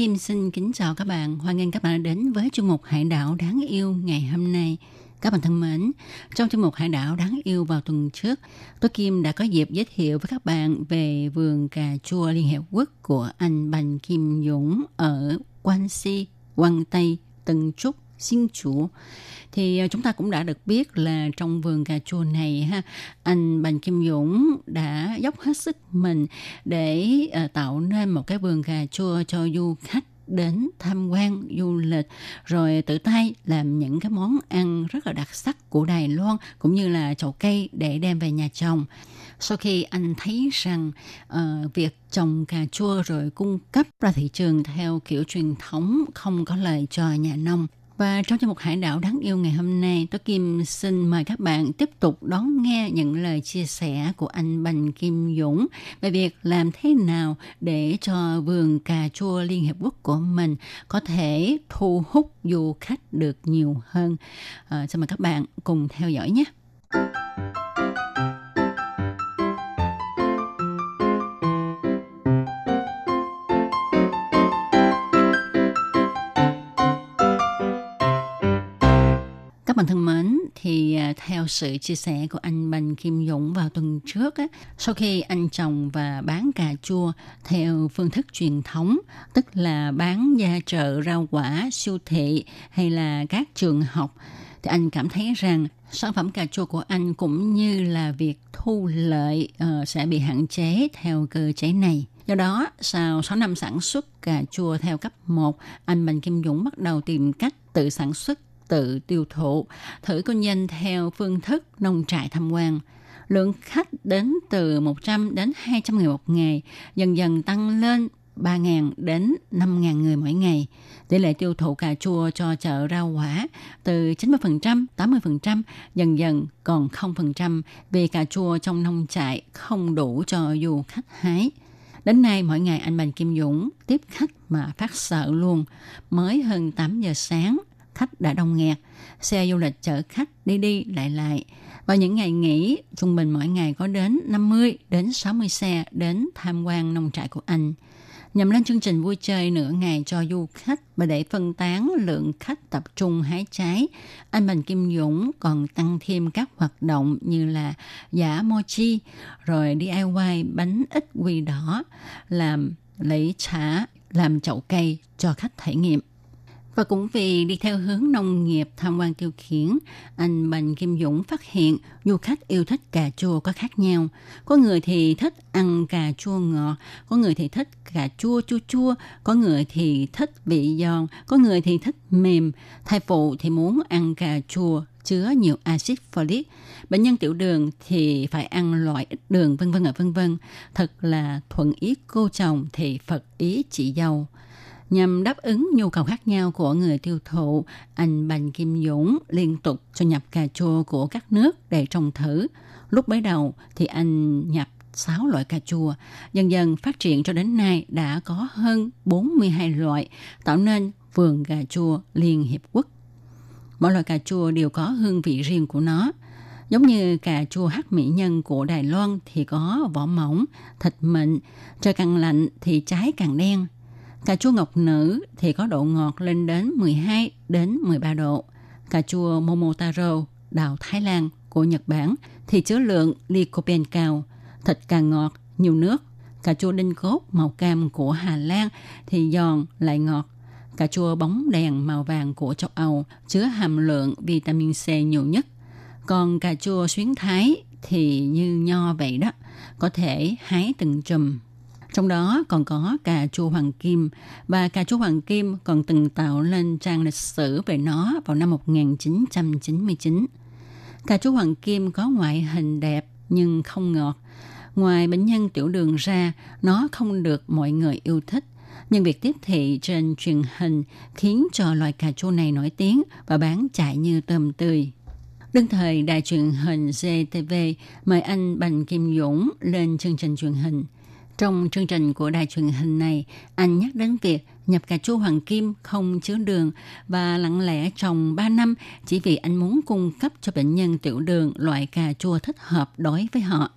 Kim xin kính chào các bạn. Hoan nghênh các bạn đã đến với chương mục Hải đảo đáng yêu ngày hôm nay. Các bạn thân mến, trong chương mục Hải đảo đáng yêu vào tuần trước, tôi Kim đã có dịp giới thiệu với các bạn về vườn cà chua Liên Hiệp Quốc của anh Bành Kim Dũng ở Quan Si, Quang Tây, Tân Trúc, Xin Chủ. Thì ờ, chúng ta cũng đã được biết là trong vườn cà chua này ha, anh Bành Kim Dũng đã dốc hết sức mình để ờ, tạo nên một cái vườn cà chua cho du khách đến tham quan du lịch rồi tự tay làm những cái món ăn rất là đặc sắc của Đài Loan cũng như là chậu cây để đem về nhà trồng. Sau khi anh thấy rằng uh, việc trồng cà chua rồi cung cấp ra thị trường theo kiểu truyền thống không có lợi cho nhà nông và trong chương mục Hải đảo đáng yêu ngày hôm nay, tôi Kim xin mời các bạn tiếp tục đón nghe những lời chia sẻ của anh Bành Kim Dũng về việc làm thế nào để cho vườn cà chua Liên Hiệp Quốc của mình có thể thu hút du khách được nhiều hơn. À, xin mời các bạn cùng theo dõi nhé. Bạn thân mến, thì à, theo sự chia sẻ của anh Bành Kim Dũng vào tuần trước, á, sau khi anh trồng và bán cà chua theo phương thức truyền thống, tức là bán gia trợ rau quả, siêu thị hay là các trường học, thì anh cảm thấy rằng sản phẩm cà chua của anh cũng như là việc thu lợi ờ, sẽ bị hạn chế theo cơ chế này. Do đó, sau 6 năm sản xuất cà chua theo cấp 1, anh Bành Kim Dũng bắt đầu tìm cách tự sản xuất tự tiêu thụ, thử kinh doanh theo phương thức nông trại tham quan. Lượng khách đến từ 100 đến 200 người một ngày, dần dần tăng lên 3.000 đến 5.000 người mỗi ngày. Tỷ lệ tiêu thụ cà chua cho chợ rau quả từ 90%, 80% dần dần còn 0% vì cà chua trong nông trại không đủ cho du khách hái. Đến nay mỗi ngày anh Bành Kim Dũng tiếp khách mà phát sợ luôn. Mới hơn 8 giờ sáng, khách đã đông nghẹt. Xe du lịch chở khách đi đi lại lại. Vào những ngày nghỉ, trung bình mỗi ngày có đến 50 đến 60 xe đến tham quan nông trại của anh. Nhằm lên chương trình vui chơi nửa ngày cho du khách và để phân tán lượng khách tập trung hái trái, anh Bành Kim Dũng còn tăng thêm các hoạt động như là giả mochi, rồi DIY bánh ít quỳ đỏ, làm lấy trả, làm chậu cây cho khách trải nghiệm. Và cũng vì đi theo hướng nông nghiệp tham quan tiêu khiển, anh Bành Kim Dũng phát hiện du khách yêu thích cà chua có khác nhau. Có người thì thích ăn cà chua ngọt, có người thì thích cà chua chua chua, có người thì thích vị giòn, có người thì thích mềm. Thai phụ thì muốn ăn cà chua chứa nhiều axit folic. Bệnh nhân tiểu đường thì phải ăn loại ít đường vân vân ở vân vân. Thật là thuận ý cô chồng thì Phật ý chị dâu nhằm đáp ứng nhu cầu khác nhau của người tiêu thụ, anh Bành Kim Dũng liên tục cho nhập cà chua của các nước để trồng thử. Lúc mới đầu thì anh nhập 6 loại cà chua, dần dần phát triển cho đến nay đã có hơn 42 loại, tạo nên vườn cà chua Liên Hiệp Quốc. Mỗi loại cà chua đều có hương vị riêng của nó. Giống như cà chua hắc mỹ nhân của Đài Loan thì có vỏ mỏng, thịt mịn, trời càng lạnh thì trái càng đen. Cà chua ngọc nữ thì có độ ngọt lên đến 12 đến 13 độ. Cà chua Momotaro, đào Thái Lan của Nhật Bản thì chứa lượng lycopene cao, thịt càng ngọt, nhiều nước. Cà chua đinh cốt màu cam của Hà Lan thì giòn lại ngọt. Cà chua bóng đèn màu vàng của châu Âu chứa hàm lượng vitamin C nhiều nhất. Còn cà chua xuyến Thái thì như nho vậy đó, có thể hái từng chùm. Trong đó còn có cà chua hoàng kim và cà chua hoàng kim còn từng tạo lên trang lịch sử về nó vào năm 1999. Cà chua hoàng kim có ngoại hình đẹp nhưng không ngọt. Ngoài bệnh nhân tiểu đường ra, nó không được mọi người yêu thích. Nhưng việc tiếp thị trên truyền hình khiến cho loài cà chua này nổi tiếng và bán chạy như tôm tươi. Đương thời đài truyền hình GTV mời anh Bành Kim Dũng lên chương trình truyền hình. Trong chương trình của đài truyền hình này, anh nhắc đến việc nhập cà chua hoàng kim không chứa đường và lặng lẽ trồng 3 năm chỉ vì anh muốn cung cấp cho bệnh nhân tiểu đường loại cà chua thích hợp đối với họ.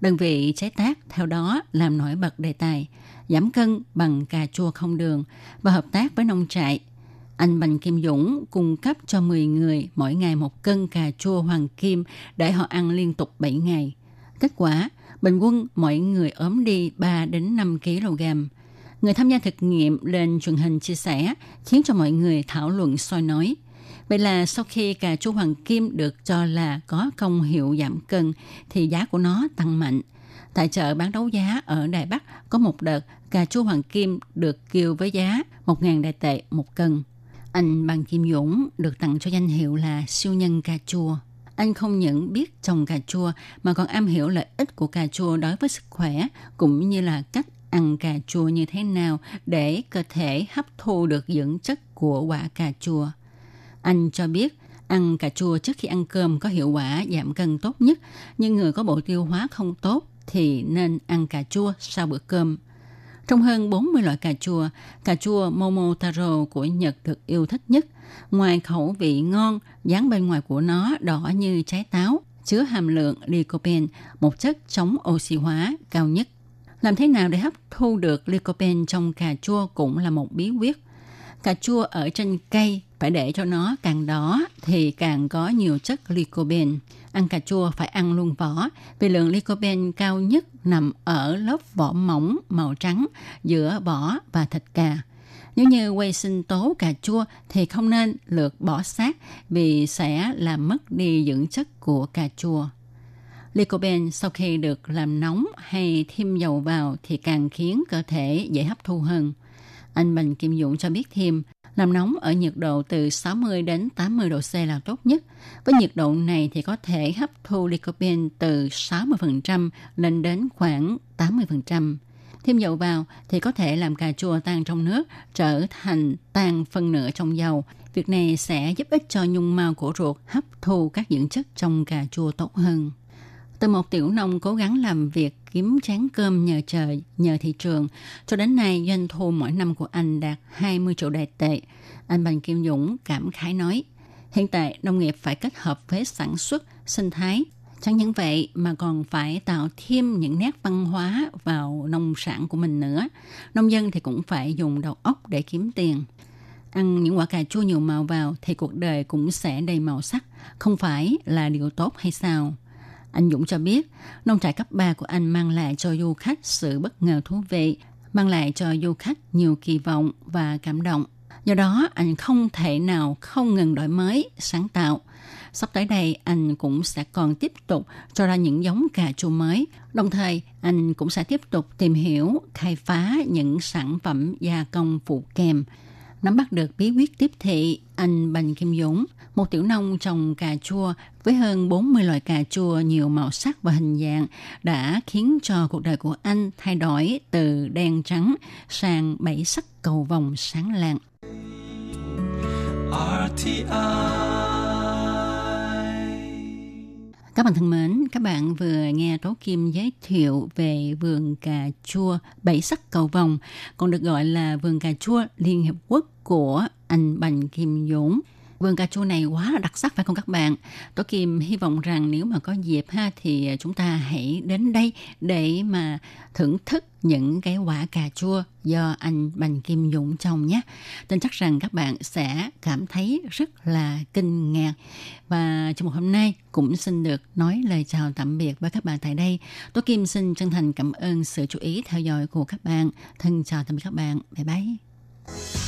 Đơn vị chế tác theo đó làm nổi bật đề tài giảm cân bằng cà chua không đường và hợp tác với nông trại. Anh Bành Kim Dũng cung cấp cho 10 người mỗi ngày một cân cà chua hoàng kim để họ ăn liên tục 7 ngày. Kết quả, bình quân mỗi người ốm đi 3 đến 5 kg. Người tham gia thực nghiệm lên truyền hình chia sẻ, khiến cho mọi người thảo luận soi nói. Vậy là sau khi cà chua hoàng kim được cho là có công hiệu giảm cân, thì giá của nó tăng mạnh. Tại chợ bán đấu giá ở Đài Bắc, có một đợt cà chua hoàng kim được kêu với giá 1.000 đại tệ một cân. Anh Bằng Kim Dũng được tặng cho danh hiệu là siêu nhân cà chua. Anh không những biết trồng cà chua mà còn am hiểu lợi ích của cà chua đối với sức khỏe cũng như là cách ăn cà chua như thế nào để cơ thể hấp thu được dưỡng chất của quả cà chua. Anh cho biết ăn cà chua trước khi ăn cơm có hiệu quả giảm cân tốt nhất, nhưng người có bộ tiêu hóa không tốt thì nên ăn cà chua sau bữa cơm. Trong hơn 40 loại cà chua, cà chua Momotaro của Nhật được yêu thích nhất. Ngoài khẩu vị ngon, dáng bên ngoài của nó đỏ như trái táo, chứa hàm lượng lycopene, một chất chống oxy hóa cao nhất. Làm thế nào để hấp thu được lycopene trong cà chua cũng là một bí quyết. Cà chua ở trên cây phải để cho nó càng đỏ thì càng có nhiều chất lycopene. Ăn cà chua phải ăn luôn vỏ vì lượng lycopene cao nhất nằm ở lớp vỏ mỏng màu trắng giữa vỏ và thịt cà. Nếu như quay sinh tố cà chua thì không nên lược bỏ xác vì sẽ làm mất đi dưỡng chất của cà chua. Lycopene sau khi được làm nóng hay thêm dầu vào thì càng khiến cơ thể dễ hấp thu hơn. Anh Bành Kim Dũng cho biết thêm, làm nóng ở nhiệt độ từ 60 đến 80 độ C là tốt nhất. Với nhiệt độ này thì có thể hấp thu lycopene từ 60% lên đến khoảng 80%. Thêm dầu vào thì có thể làm cà chua tan trong nước trở thành tan phân nửa trong dầu. Việc này sẽ giúp ích cho nhung mao của ruột hấp thu các dưỡng chất trong cà chua tốt hơn. Từ một tiểu nông cố gắng làm việc kiếm chén cơm nhờ trời, nhờ thị trường, cho đến nay doanh thu mỗi năm của anh đạt 20 triệu đại tệ. Anh Bành Kim Dũng cảm khái nói, hiện tại nông nghiệp phải kết hợp với sản xuất, sinh thái. Chẳng những vậy mà còn phải tạo thêm những nét văn hóa vào nông sản của mình nữa. Nông dân thì cũng phải dùng đầu óc để kiếm tiền. Ăn những quả cà chua nhiều màu vào thì cuộc đời cũng sẽ đầy màu sắc, không phải là điều tốt hay sao? Anh Dũng cho biết, nông trại cấp 3 của anh mang lại cho du khách sự bất ngờ thú vị, mang lại cho du khách nhiều kỳ vọng và cảm động. Do đó, anh không thể nào không ngừng đổi mới, sáng tạo. Sắp tới đây, anh cũng sẽ còn tiếp tục cho ra những giống cà chua mới. Đồng thời, anh cũng sẽ tiếp tục tìm hiểu, khai phá những sản phẩm gia công phụ kèm. Nắm bắt được bí quyết tiếp thị, anh Bành Kim Dũng, một tiểu nông trồng cà chua với hơn 40 loại cà chua nhiều màu sắc và hình dạng đã khiến cho cuộc đời của anh thay đổi từ đen trắng sang bảy sắc cầu vồng sáng lạng. Các bạn thân mến, các bạn vừa nghe Tố Kim giới thiệu về vườn cà chua bảy sắc cầu vồng, còn được gọi là vườn cà chua Liên Hiệp Quốc của anh Bành Kim Dũng. Vườn cà chua này quá là đặc sắc, phải không các bạn? Tố Kim hy vọng rằng nếu mà có dịp ha, thì chúng ta hãy đến đây để mà thưởng thức những cái quả cà chua do anh Bành Kim Dũng trồng nhé. Tin chắc rằng các bạn sẽ cảm thấy rất là kinh ngạc. Và trong một hôm nay cũng xin được nói lời chào tạm biệt với các bạn tại đây. Tố Kim xin chân thành cảm ơn sự chú ý theo dõi của các bạn. Thân chào tạm biệt các bạn. Bye bye.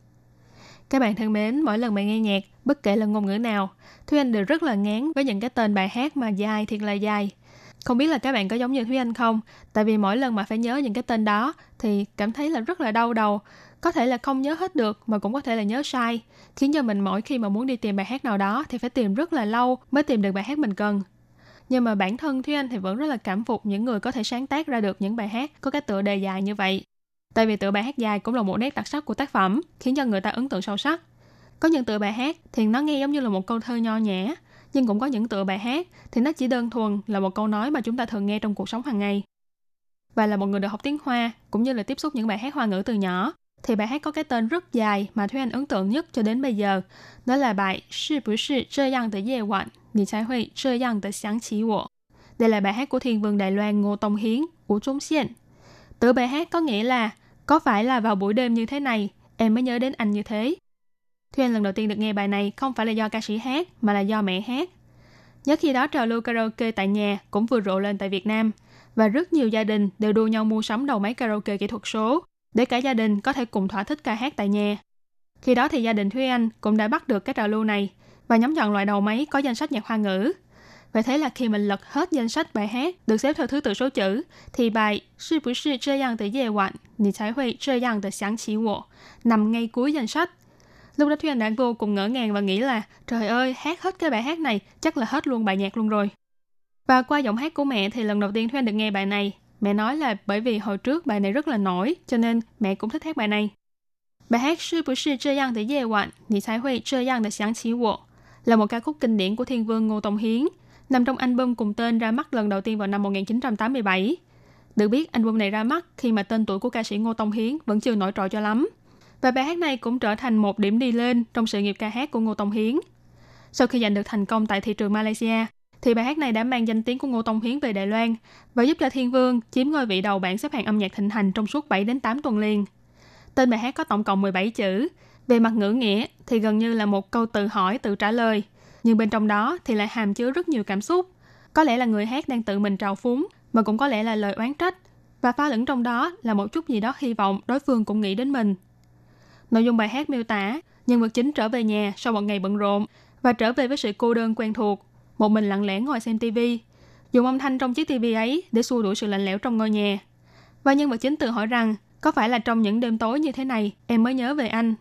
Các bạn thân mến, mỗi lần bạn nghe nhạc, bất kể là ngôn ngữ nào, Thúy Anh đều rất là ngán với những cái tên bài hát mà dài thiệt là dài. Không biết là các bạn có giống như Thúy Anh không? Tại vì mỗi lần mà phải nhớ những cái tên đó thì cảm thấy là rất là đau đầu. Có thể là không nhớ hết được mà cũng có thể là nhớ sai. Khiến cho mình mỗi khi mà muốn đi tìm bài hát nào đó thì phải tìm rất là lâu mới tìm được bài hát mình cần. Nhưng mà bản thân Thúy Anh thì vẫn rất là cảm phục những người có thể sáng tác ra được những bài hát có cái tựa đề dài như vậy. Tại vì tựa bài hát dài cũng là một nét đặc sắc của tác phẩm, khiến cho người ta ấn tượng sâu sắc. Có những tựa bài hát thì nó nghe giống như là một câu thơ nho nhã, nhưng cũng có những tựa bài hát thì nó chỉ đơn thuần là một câu nói mà chúng ta thường nghe trong cuộc sống hàng ngày. Và là một người được học tiếng Hoa, cũng như là tiếp xúc những bài hát hoa ngữ từ nhỏ, thì bài hát có cái tên rất dài mà Thúy Anh ấn tượng nhất cho đến bây giờ. Đó là bài Sư. Đây là bài hát của thiên vương Đài Loan Ngô Tông Hiến, của Trung Xiên. Tựa bài hát có nghĩa là có phải là vào buổi đêm như thế này em mới nhớ đến anh như thế. Thuyên Anh lần đầu tiên được nghe bài này không phải là do ca sĩ hát, mà là do mẹ hát. Nhớ khi đó trào lưu karaoke tại nhà cũng vừa rộ lên tại Việt Nam, và rất nhiều gia đình đều đua nhau mua sắm đầu máy karaoke kỹ thuật số để cả gia đình có thể cùng thỏa thích ca hát tại nhà. Khi đó thì gia đình Thúy Anh cũng đã bắt được cái trào lưu này, và nhóm chọn loại đầu máy có danh sách nhạc hoa ngữ. Vậy thế là khi mình lật hết danh sách bài hát được xếp theo thứ tự số chữ, thì bài Sư bù sư chơ yang tờ dê hoạn, nì trái huy chơ yang tờ sáng chỉ wo, nằm ngay cuối danh sách. Lúc đó Thuyên đã vô cùng ngỡ ngàng và nghĩ là trời ơi, hát hết cái bài hát này, chắc là hết luôn bài nhạc luôn rồi. Và qua giọng hát của mẹ thì lần đầu tiên Thuyên được nghe bài này. Mẹ nói là bởi vì hồi trước bài này rất là nổi, cho nên mẹ cũng thích hát bài này. Bài hát Sư bù sư chơ yang tờ dê hoạn, nì trái huy chơ yang tờ sáng chỉ wo là một ca khúc kinh điển của thiên vương Ngô Tông Hiến – nằm trong album cùng tên ra mắt lần đầu tiên vào năm 1987. Được biết, album này ra mắt khi mà tên tuổi của ca sĩ Ngô Tông Hiến vẫn chưa nổi trội cho lắm. Và bài hát này cũng trở thành một điểm đi lên trong sự nghiệp ca hát của Ngô Tông Hiến. Sau khi giành được thành công tại thị trường Malaysia, thì bài hát này đã mang danh tiếng của Ngô Tông Hiến về Đài Loan và giúp cho Thiên Vương chiếm ngôi vị đầu bảng xếp hạng âm nhạc thịnh hành trong suốt 7 đến 8 tuần liền. Tên bài hát có tổng cộng 17 chữ. Về mặt ngữ nghĩa thì gần như là một câu tự hỏi tự trả lời, nhưng bên trong đó thì lại hàm chứa rất nhiều cảm xúc. Có lẽ là người hát đang tự mình trào phúng, mà cũng có lẽ là lời oán trách, và pha lẫn trong đó là một chút gì đó hy vọng đối phương cũng nghĩ đến mình. Nội dung bài hát miêu tả nhân vật chính trở về nhà sau một ngày bận rộn và trở về với sự cô đơn quen thuộc, một mình lặng lẽ ngồi xem tivi, dùng âm thanh trong chiếc tivi ấy để xua đuổi sự lạnh lẽo trong ngôi nhà. Và nhân vật chính tự hỏi rằng có phải là trong những đêm tối như thế này em mới nhớ về anh?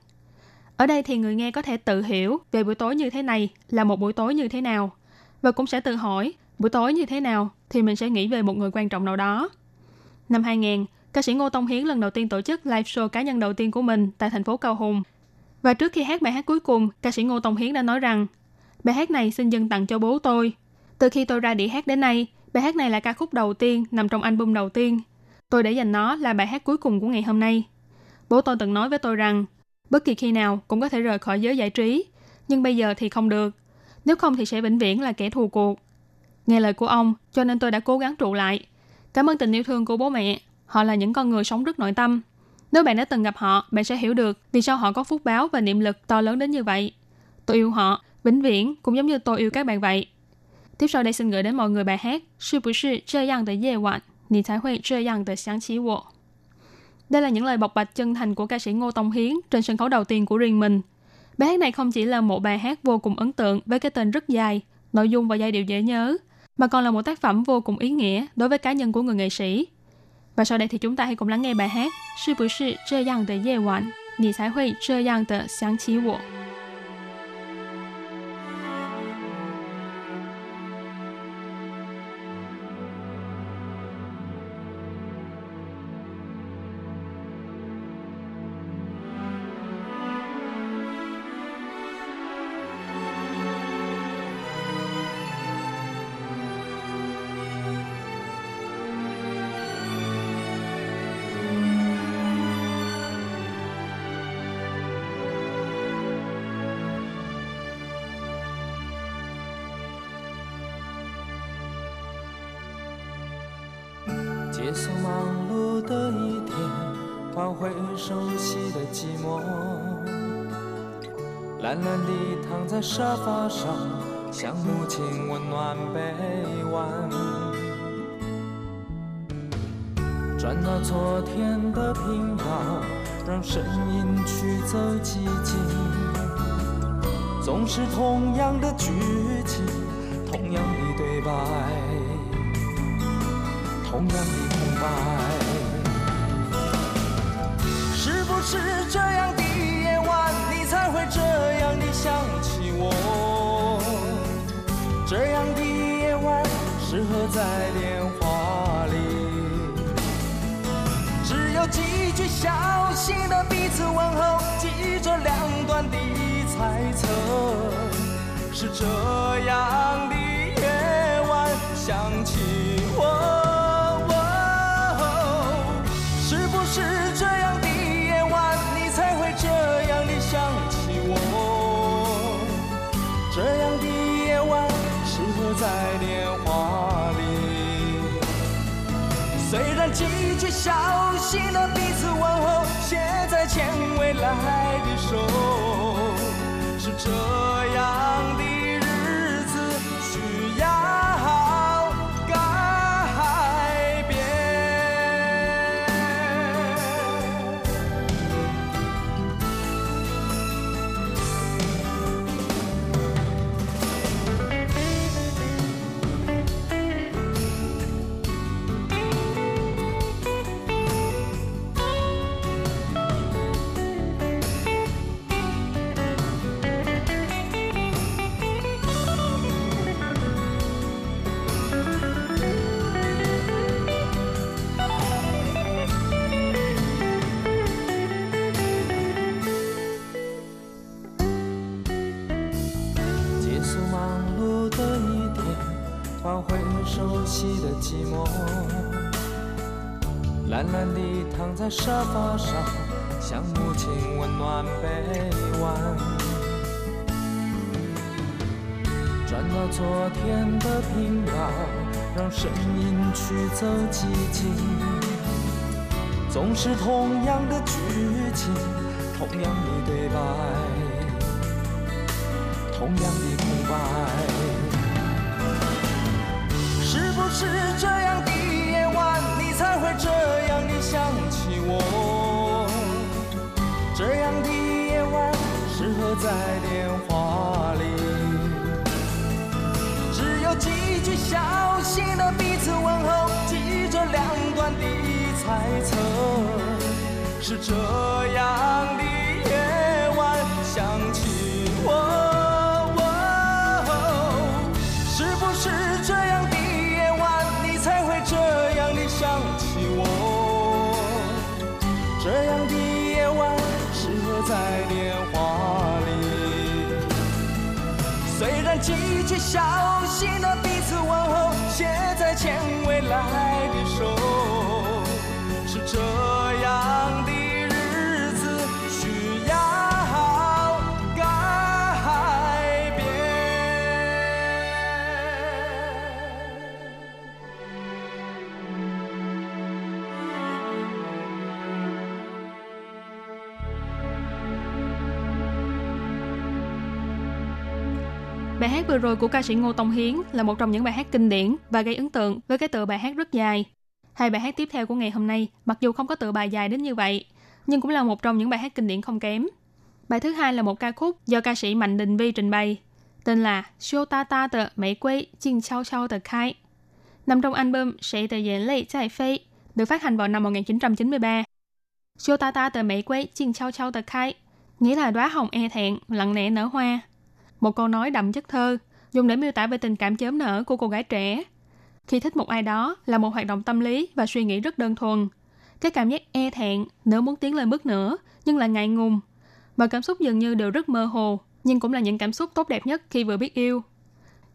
Ở đây thì người nghe có thể tự hiểu về buổi tối như thế này là một buổi tối như thế nào và cũng sẽ tự hỏi buổi tối như thế nào thì mình sẽ nghĩ về một người quan trọng nào đó. Năm 2000, ca sĩ Ngô Tông Hiến lần đầu tiên tổ chức live show cá nhân đầu tiên của mình tại thành phố Cao Hùng. Và trước khi hát bài hát cuối cùng, ca sĩ Ngô Tông Hiến đã nói rằng bài hát này xin dâng tặng cho bố tôi. Từ khi tôi ra đĩa hát đến nay, bài hát này là ca khúc đầu tiên nằm trong album đầu tiên. Tôi để dành nó là bài hát cuối cùng của ngày hôm nay. Bố tôi từng nói với tôi rằng bất kỳ khi nào cũng có thể rời khỏi giới giải trí, nhưng bây giờ thì không được, nếu không thì sẽ vĩnh viễn là kẻ thù cuộc. Nghe lời của ông, cho nên tôi đã cố gắng trụ lại. Cảm ơn tình yêu thương của bố mẹ, họ là những con người sống rất nội tâm. Nếu bạn đã từng gặp họ, bạn sẽ hiểu được vì sao họ có phúc báo và niệm lực to lớn đến như vậy. Tôi yêu họ, vĩnh viễn cũng giống như tôi yêu các bạn vậy. Tiếp sau đây xin gửi đến mọi người bài hát Sư bù chơi yang de ye wan. đây là những lời bộc bạch chân thành của ca sĩ Ngô Tông Hiến trên sân khấu đầu tiên của riêng mình. Bài hát này không chỉ là một bài hát vô cùng ấn tượng với cái tên rất dài, nội dung và giai điệu dễ nhớ, mà còn là một tác phẩm vô cùng ý nghĩa đối với cá nhân của người nghệ sĩ. Và sau đây thì chúng ta hãy cùng lắng nghe bài hát 是不是这样的夜晚你才会这样的想起我。 结束忙碌的一天，换回熟悉的寂寞。懒懒地躺在沙发上，想母亲温暖臂弯。转到昨天的频道，让声音驱走寂静。总是同样的剧情，同样的对白。同样的白。是不是这样的夜晚，你才会这样的想起我？这样的夜晚适合在电话里，只有几句小心的彼此问候，记着两端的猜测。是这样小心的彼此问候，现在牵未来的手，是这懒懒地躺在沙发上，想母亲温暖臂弯。转到昨天的频道，让声音驱走寂静。总是同样的剧情，同样的对白。同样的空白。在电话里，只有几句小心的彼此问候，记着两端的猜测。是这样记起笑 vừa rồi của ca sĩ Ngô Tông Hiến là một trong những bài hát kinh điển và gây ấn tượng với cái tựa bài hát rất dài. Hai bài hát tiếp theo của ngày hôm nay, mặc dù không có tựa bài dài đến như vậy, nhưng cũng là một trong những bài hát kinh điển không kém. Bài thứ hai là một ca khúc do ca sĩ Mạnh Đình Vi trình bày, tên là Xiu Ta Ta Tờ Mỹ Quê Chinh Chao Chao Tờ Khai, nằm trong album Sẽ Tờ Diễn Lệ Giải Phê" được phát hành vào năm 1993. Xo Ta Ta tờ Mỹ Quê chinh chao chao tờ khai, nghĩa là đóa hồng e thẹn, lặng lẽ nở hoa. Một câu nói đậm chất thơ, dùng để miêu tả về tình cảm chớm nở của cô gái trẻ. Khi thích một ai đó là một hoạt động tâm lý và suy nghĩ rất đơn thuần. Cái cảm giác e thẹn, nếu muốn tiến lên bước nữa, nhưng lại ngại ngùng. Mọi cảm xúc dường như đều rất mơ hồ, nhưng cũng là những cảm xúc tốt đẹp nhất khi vừa biết yêu.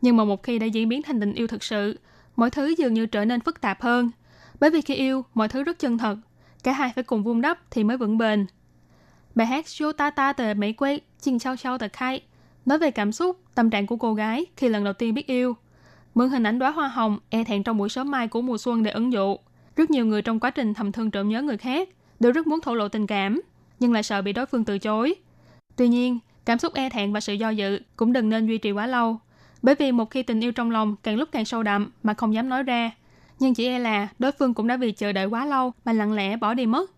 Nhưng mà một khi đã diễn biến thành tình yêu thực sự, mọi thứ dường như trở nên phức tạp hơn. Bởi vì khi yêu, mọi thứ rất chân thật. Cả hai phải cùng vun đắp thì mới vững bền. Bài hát Show Ta Ta tờ mấy quê, Chinh Chao Chao tờ Khai nói về cảm xúc, tâm trạng của cô gái khi lần đầu tiên biết yêu. Mượn hình ảnh đóa hoa hồng e thẹn trong buổi sớm mai của mùa xuân để ứng dụ. Rất nhiều người trong quá trình thầm thương trộm nhớ người khác đều rất muốn thổ lộ tình cảm, nhưng lại sợ bị đối phương từ chối. Tuy nhiên, cảm xúc e thẹn và sự do dự cũng đừng nên duy trì quá lâu. Bởi vì một khi tình yêu trong lòng càng lúc càng sâu đậm mà không dám nói ra, nhưng chỉ e là đối phương cũng đã vì chờ đợi quá lâu mà lặng lẽ bỏ đi mất.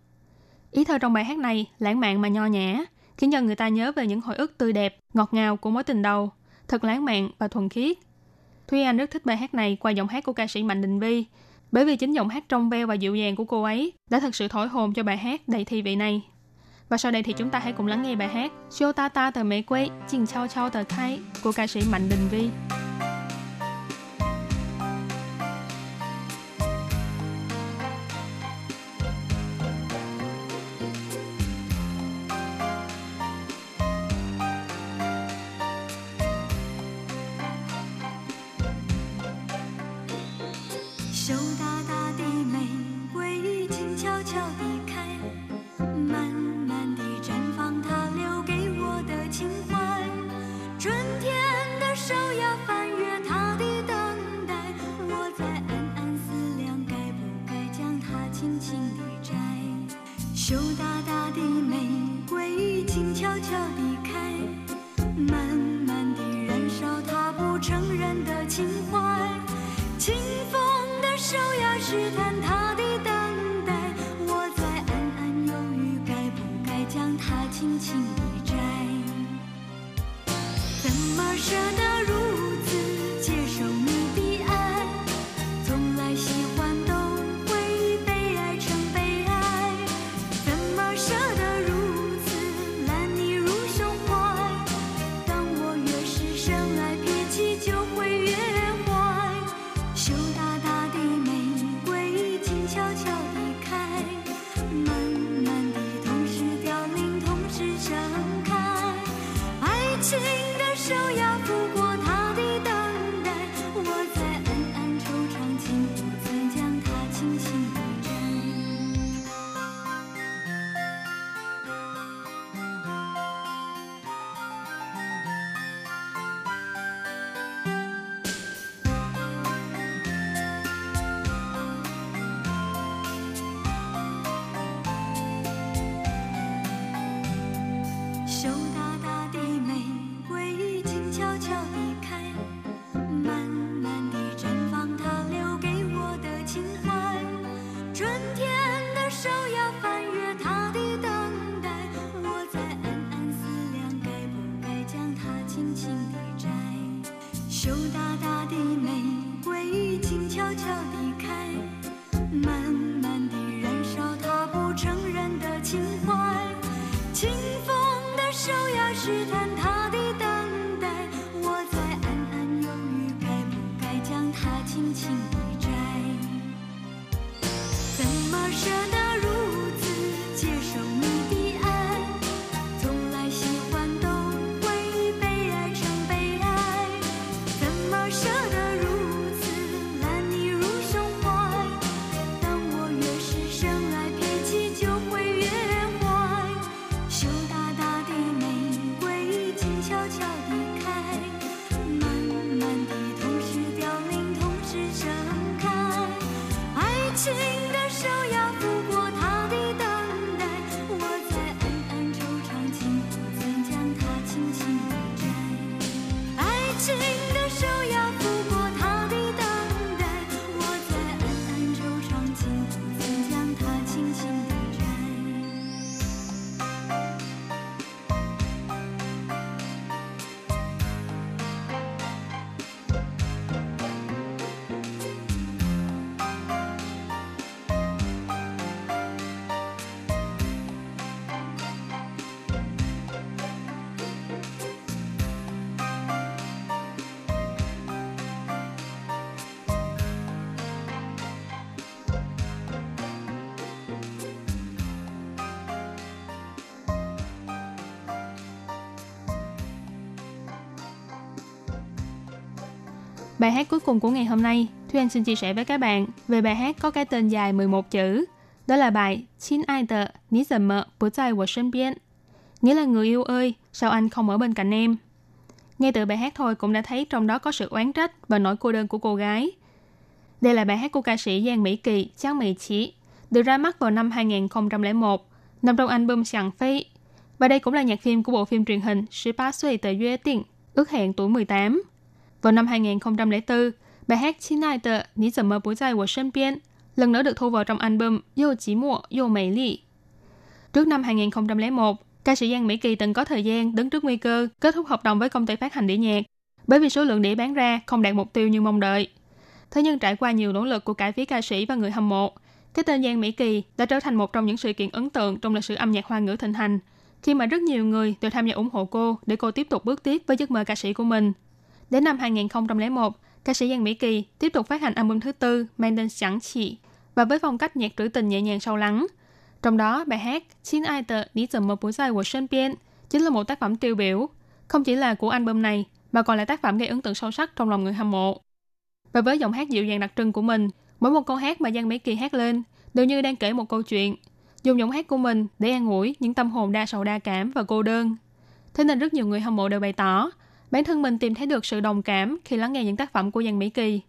Ý thơ trong bài hát này lãng mạn mà nho nhã, khiến cho người ta nhớ về những hồi ức tươi đẹp, ngọt ngào của mối tình đầu, thật lãng mạn và thuần khiết. Thúy Anh rất thích bài hát này qua giọng hát của ca sĩ Mạnh Đình Vi, bởi vì chính giọng hát trong veo và dịu dàng của cô ấy đã thực sự thổi hồn cho bài hát đầy thi vị này. Và sau đây thì chúng ta hãy cùng lắng nghe bài hát Show Ta Ta Tờ mẹ Quê, Chinh Chao Chao Tờ Khai của ca sĩ Mạnh Đình Vi. Bài hát cuối cùng của ngày hôm nay, Thúy Anh xin chia sẻ với các bạn về bài hát có cái tên dài 11 chữ. Đó là bài Xin ai tờ, ní dầm mợ, bố dài của sân biên. Nghĩa là người yêu ơi, sao anh không ở bên cạnh em? Nghe từ bài hát thôi cũng đã thấy trong đó có sự oán trách và nỗi cô đơn của cô gái. Đây là bài hát của ca sĩ Giang Mỹ Kỳ, Trang Mỹ Chí, được ra mắt vào năm 2001, nằm trong album Sàng Phi. Và đây cũng là nhạc phim của bộ phim truyền hình 18 tuổi tờ Duy Tình, ước hẹn tuổi 18. Vào năm 2004, bài hát Chín ai tờ Ní怎么不在我身边lần nữa được thu vào trong album Yêu Chỉ Mùa, Yêu Mỹ Lì. Trước năm 2001, ca sĩ Giang Mỹ Kỳ từng có thời gian đứng trước nguy cơ kết thúc hợp đồng với công ty phát hành đĩa nhạc bởi vì số lượng đĩa bán ra không đạt mục tiêu như mong đợi. Thế nhưng trải qua nhiều nỗ lực của cả phía ca sĩ và người hâm mộ, cái tên Giang Mỹ Kỳ đã trở thành một trong những sự kiện ấn tượng trong lịch sử âm nhạc hoa ngữ thịnh hành, khi mà rất nhiều người đều tham gia ủng hộ cô để cô tiếp tục bước tiếp với giấc mơ ca sĩ của mình. Đến năm 2001, ca sĩ Giang Mỹ Kỳ tiếp tục phát hành album thứ tư mang tên sẵn Chỉ và với phong cách nhạc trữ tình nhẹ nhàng sâu lắng. Trong đó, bài hát Xin ai tờ ní dầm mơ bối dài của Sơn Biên chính là một tác phẩm tiêu biểu, không chỉ là của album này mà còn là tác phẩm gây ấn tượng sâu sắc trong lòng người hâm mộ. Và với giọng hát dịu dàng đặc trưng của mình, mỗi một câu hát mà Giang Mỹ Kỳ hát lên đều như đang kể một câu chuyện, dùng giọng hát của mình để an ủi những tâm hồn đa sầu đa cảm và cô đơn. Thế nên rất nhiều người hâm mộ đều bày tỏ bản thân mình tìm thấy được sự đồng cảm khi lắng nghe những tác phẩm của Giang Mỹ Kỳ.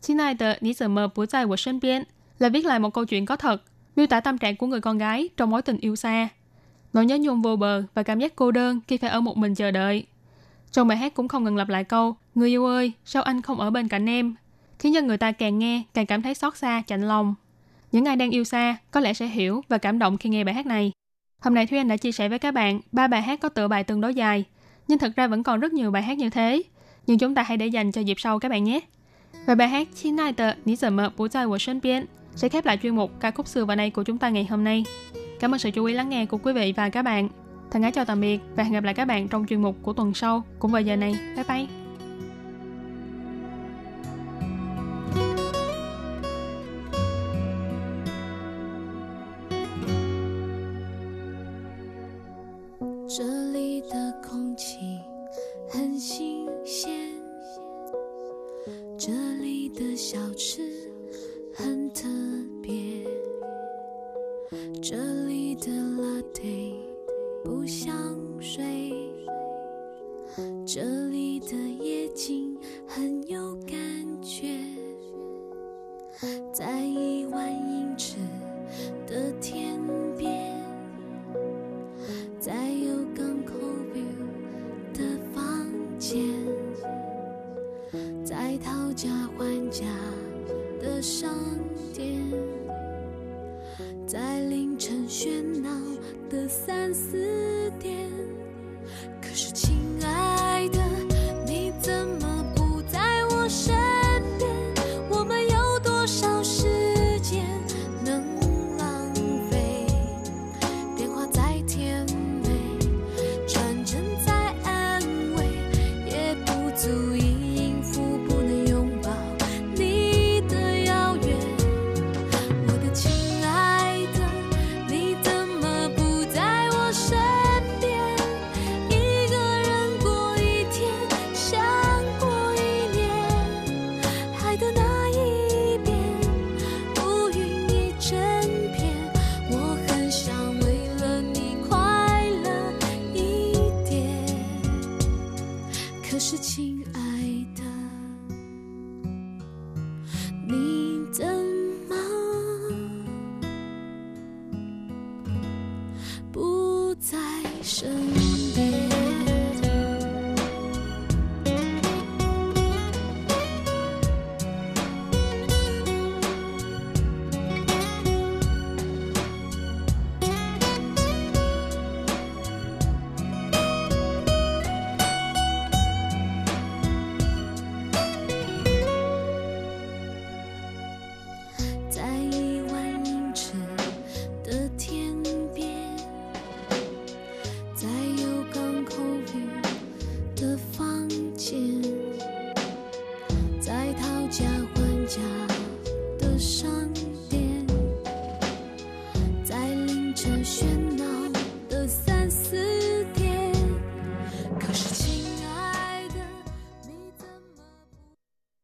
Xin ai tờ ní giờ mơ bố dài của Sơn biên là viết lại một câu chuyện có thật, miêu tả tâm trạng của người con gái trong mối tình yêu xa. Nỗi nhớ nhung vô bờ và cảm giác cô đơn khi phải ở một mình chờ đợi. Trong bài hát cũng không ngừng lặp lại câu Người yêu ơi, sao anh không ở bên cạnh em? Khiến cho người ta càng nghe càng cảm thấy xót xa, chạnh lòng. Những ai đang yêu xa có lẽ sẽ hiểu và cảm động khi nghe bài hát này. Hôm nay Thúy Anh đã chia sẻ với các bạn ba bài hát có tựa bài tương đối dài, nhưng thật ra vẫn còn rất nhiều bài hát như thế. Nhưng chúng ta hãy để dành cho dịp sau các bạn nhé. Và bài hát Chín Nai Tờ, Ní Giờ Mơ, Bố Dài Của Sơn Biên sẽ khép lại chuyên mục ca khúc xưa và nay của chúng ta ngày hôm nay. Cảm ơn sự chú ý lắng nghe của quý vị và các bạn. Thân ái chào tạm biệt và hẹn gặp lại các bạn trong chuyên mục của tuần sau, cũng vào giờ này. Bye bye! Just 里的空气很新鲜，这里的小吃很特别，这里的拉面不像水，这里的夜景很有感觉，在一万英尺的天边。在有在讨价还价的商店，在凌晨喧闹的三四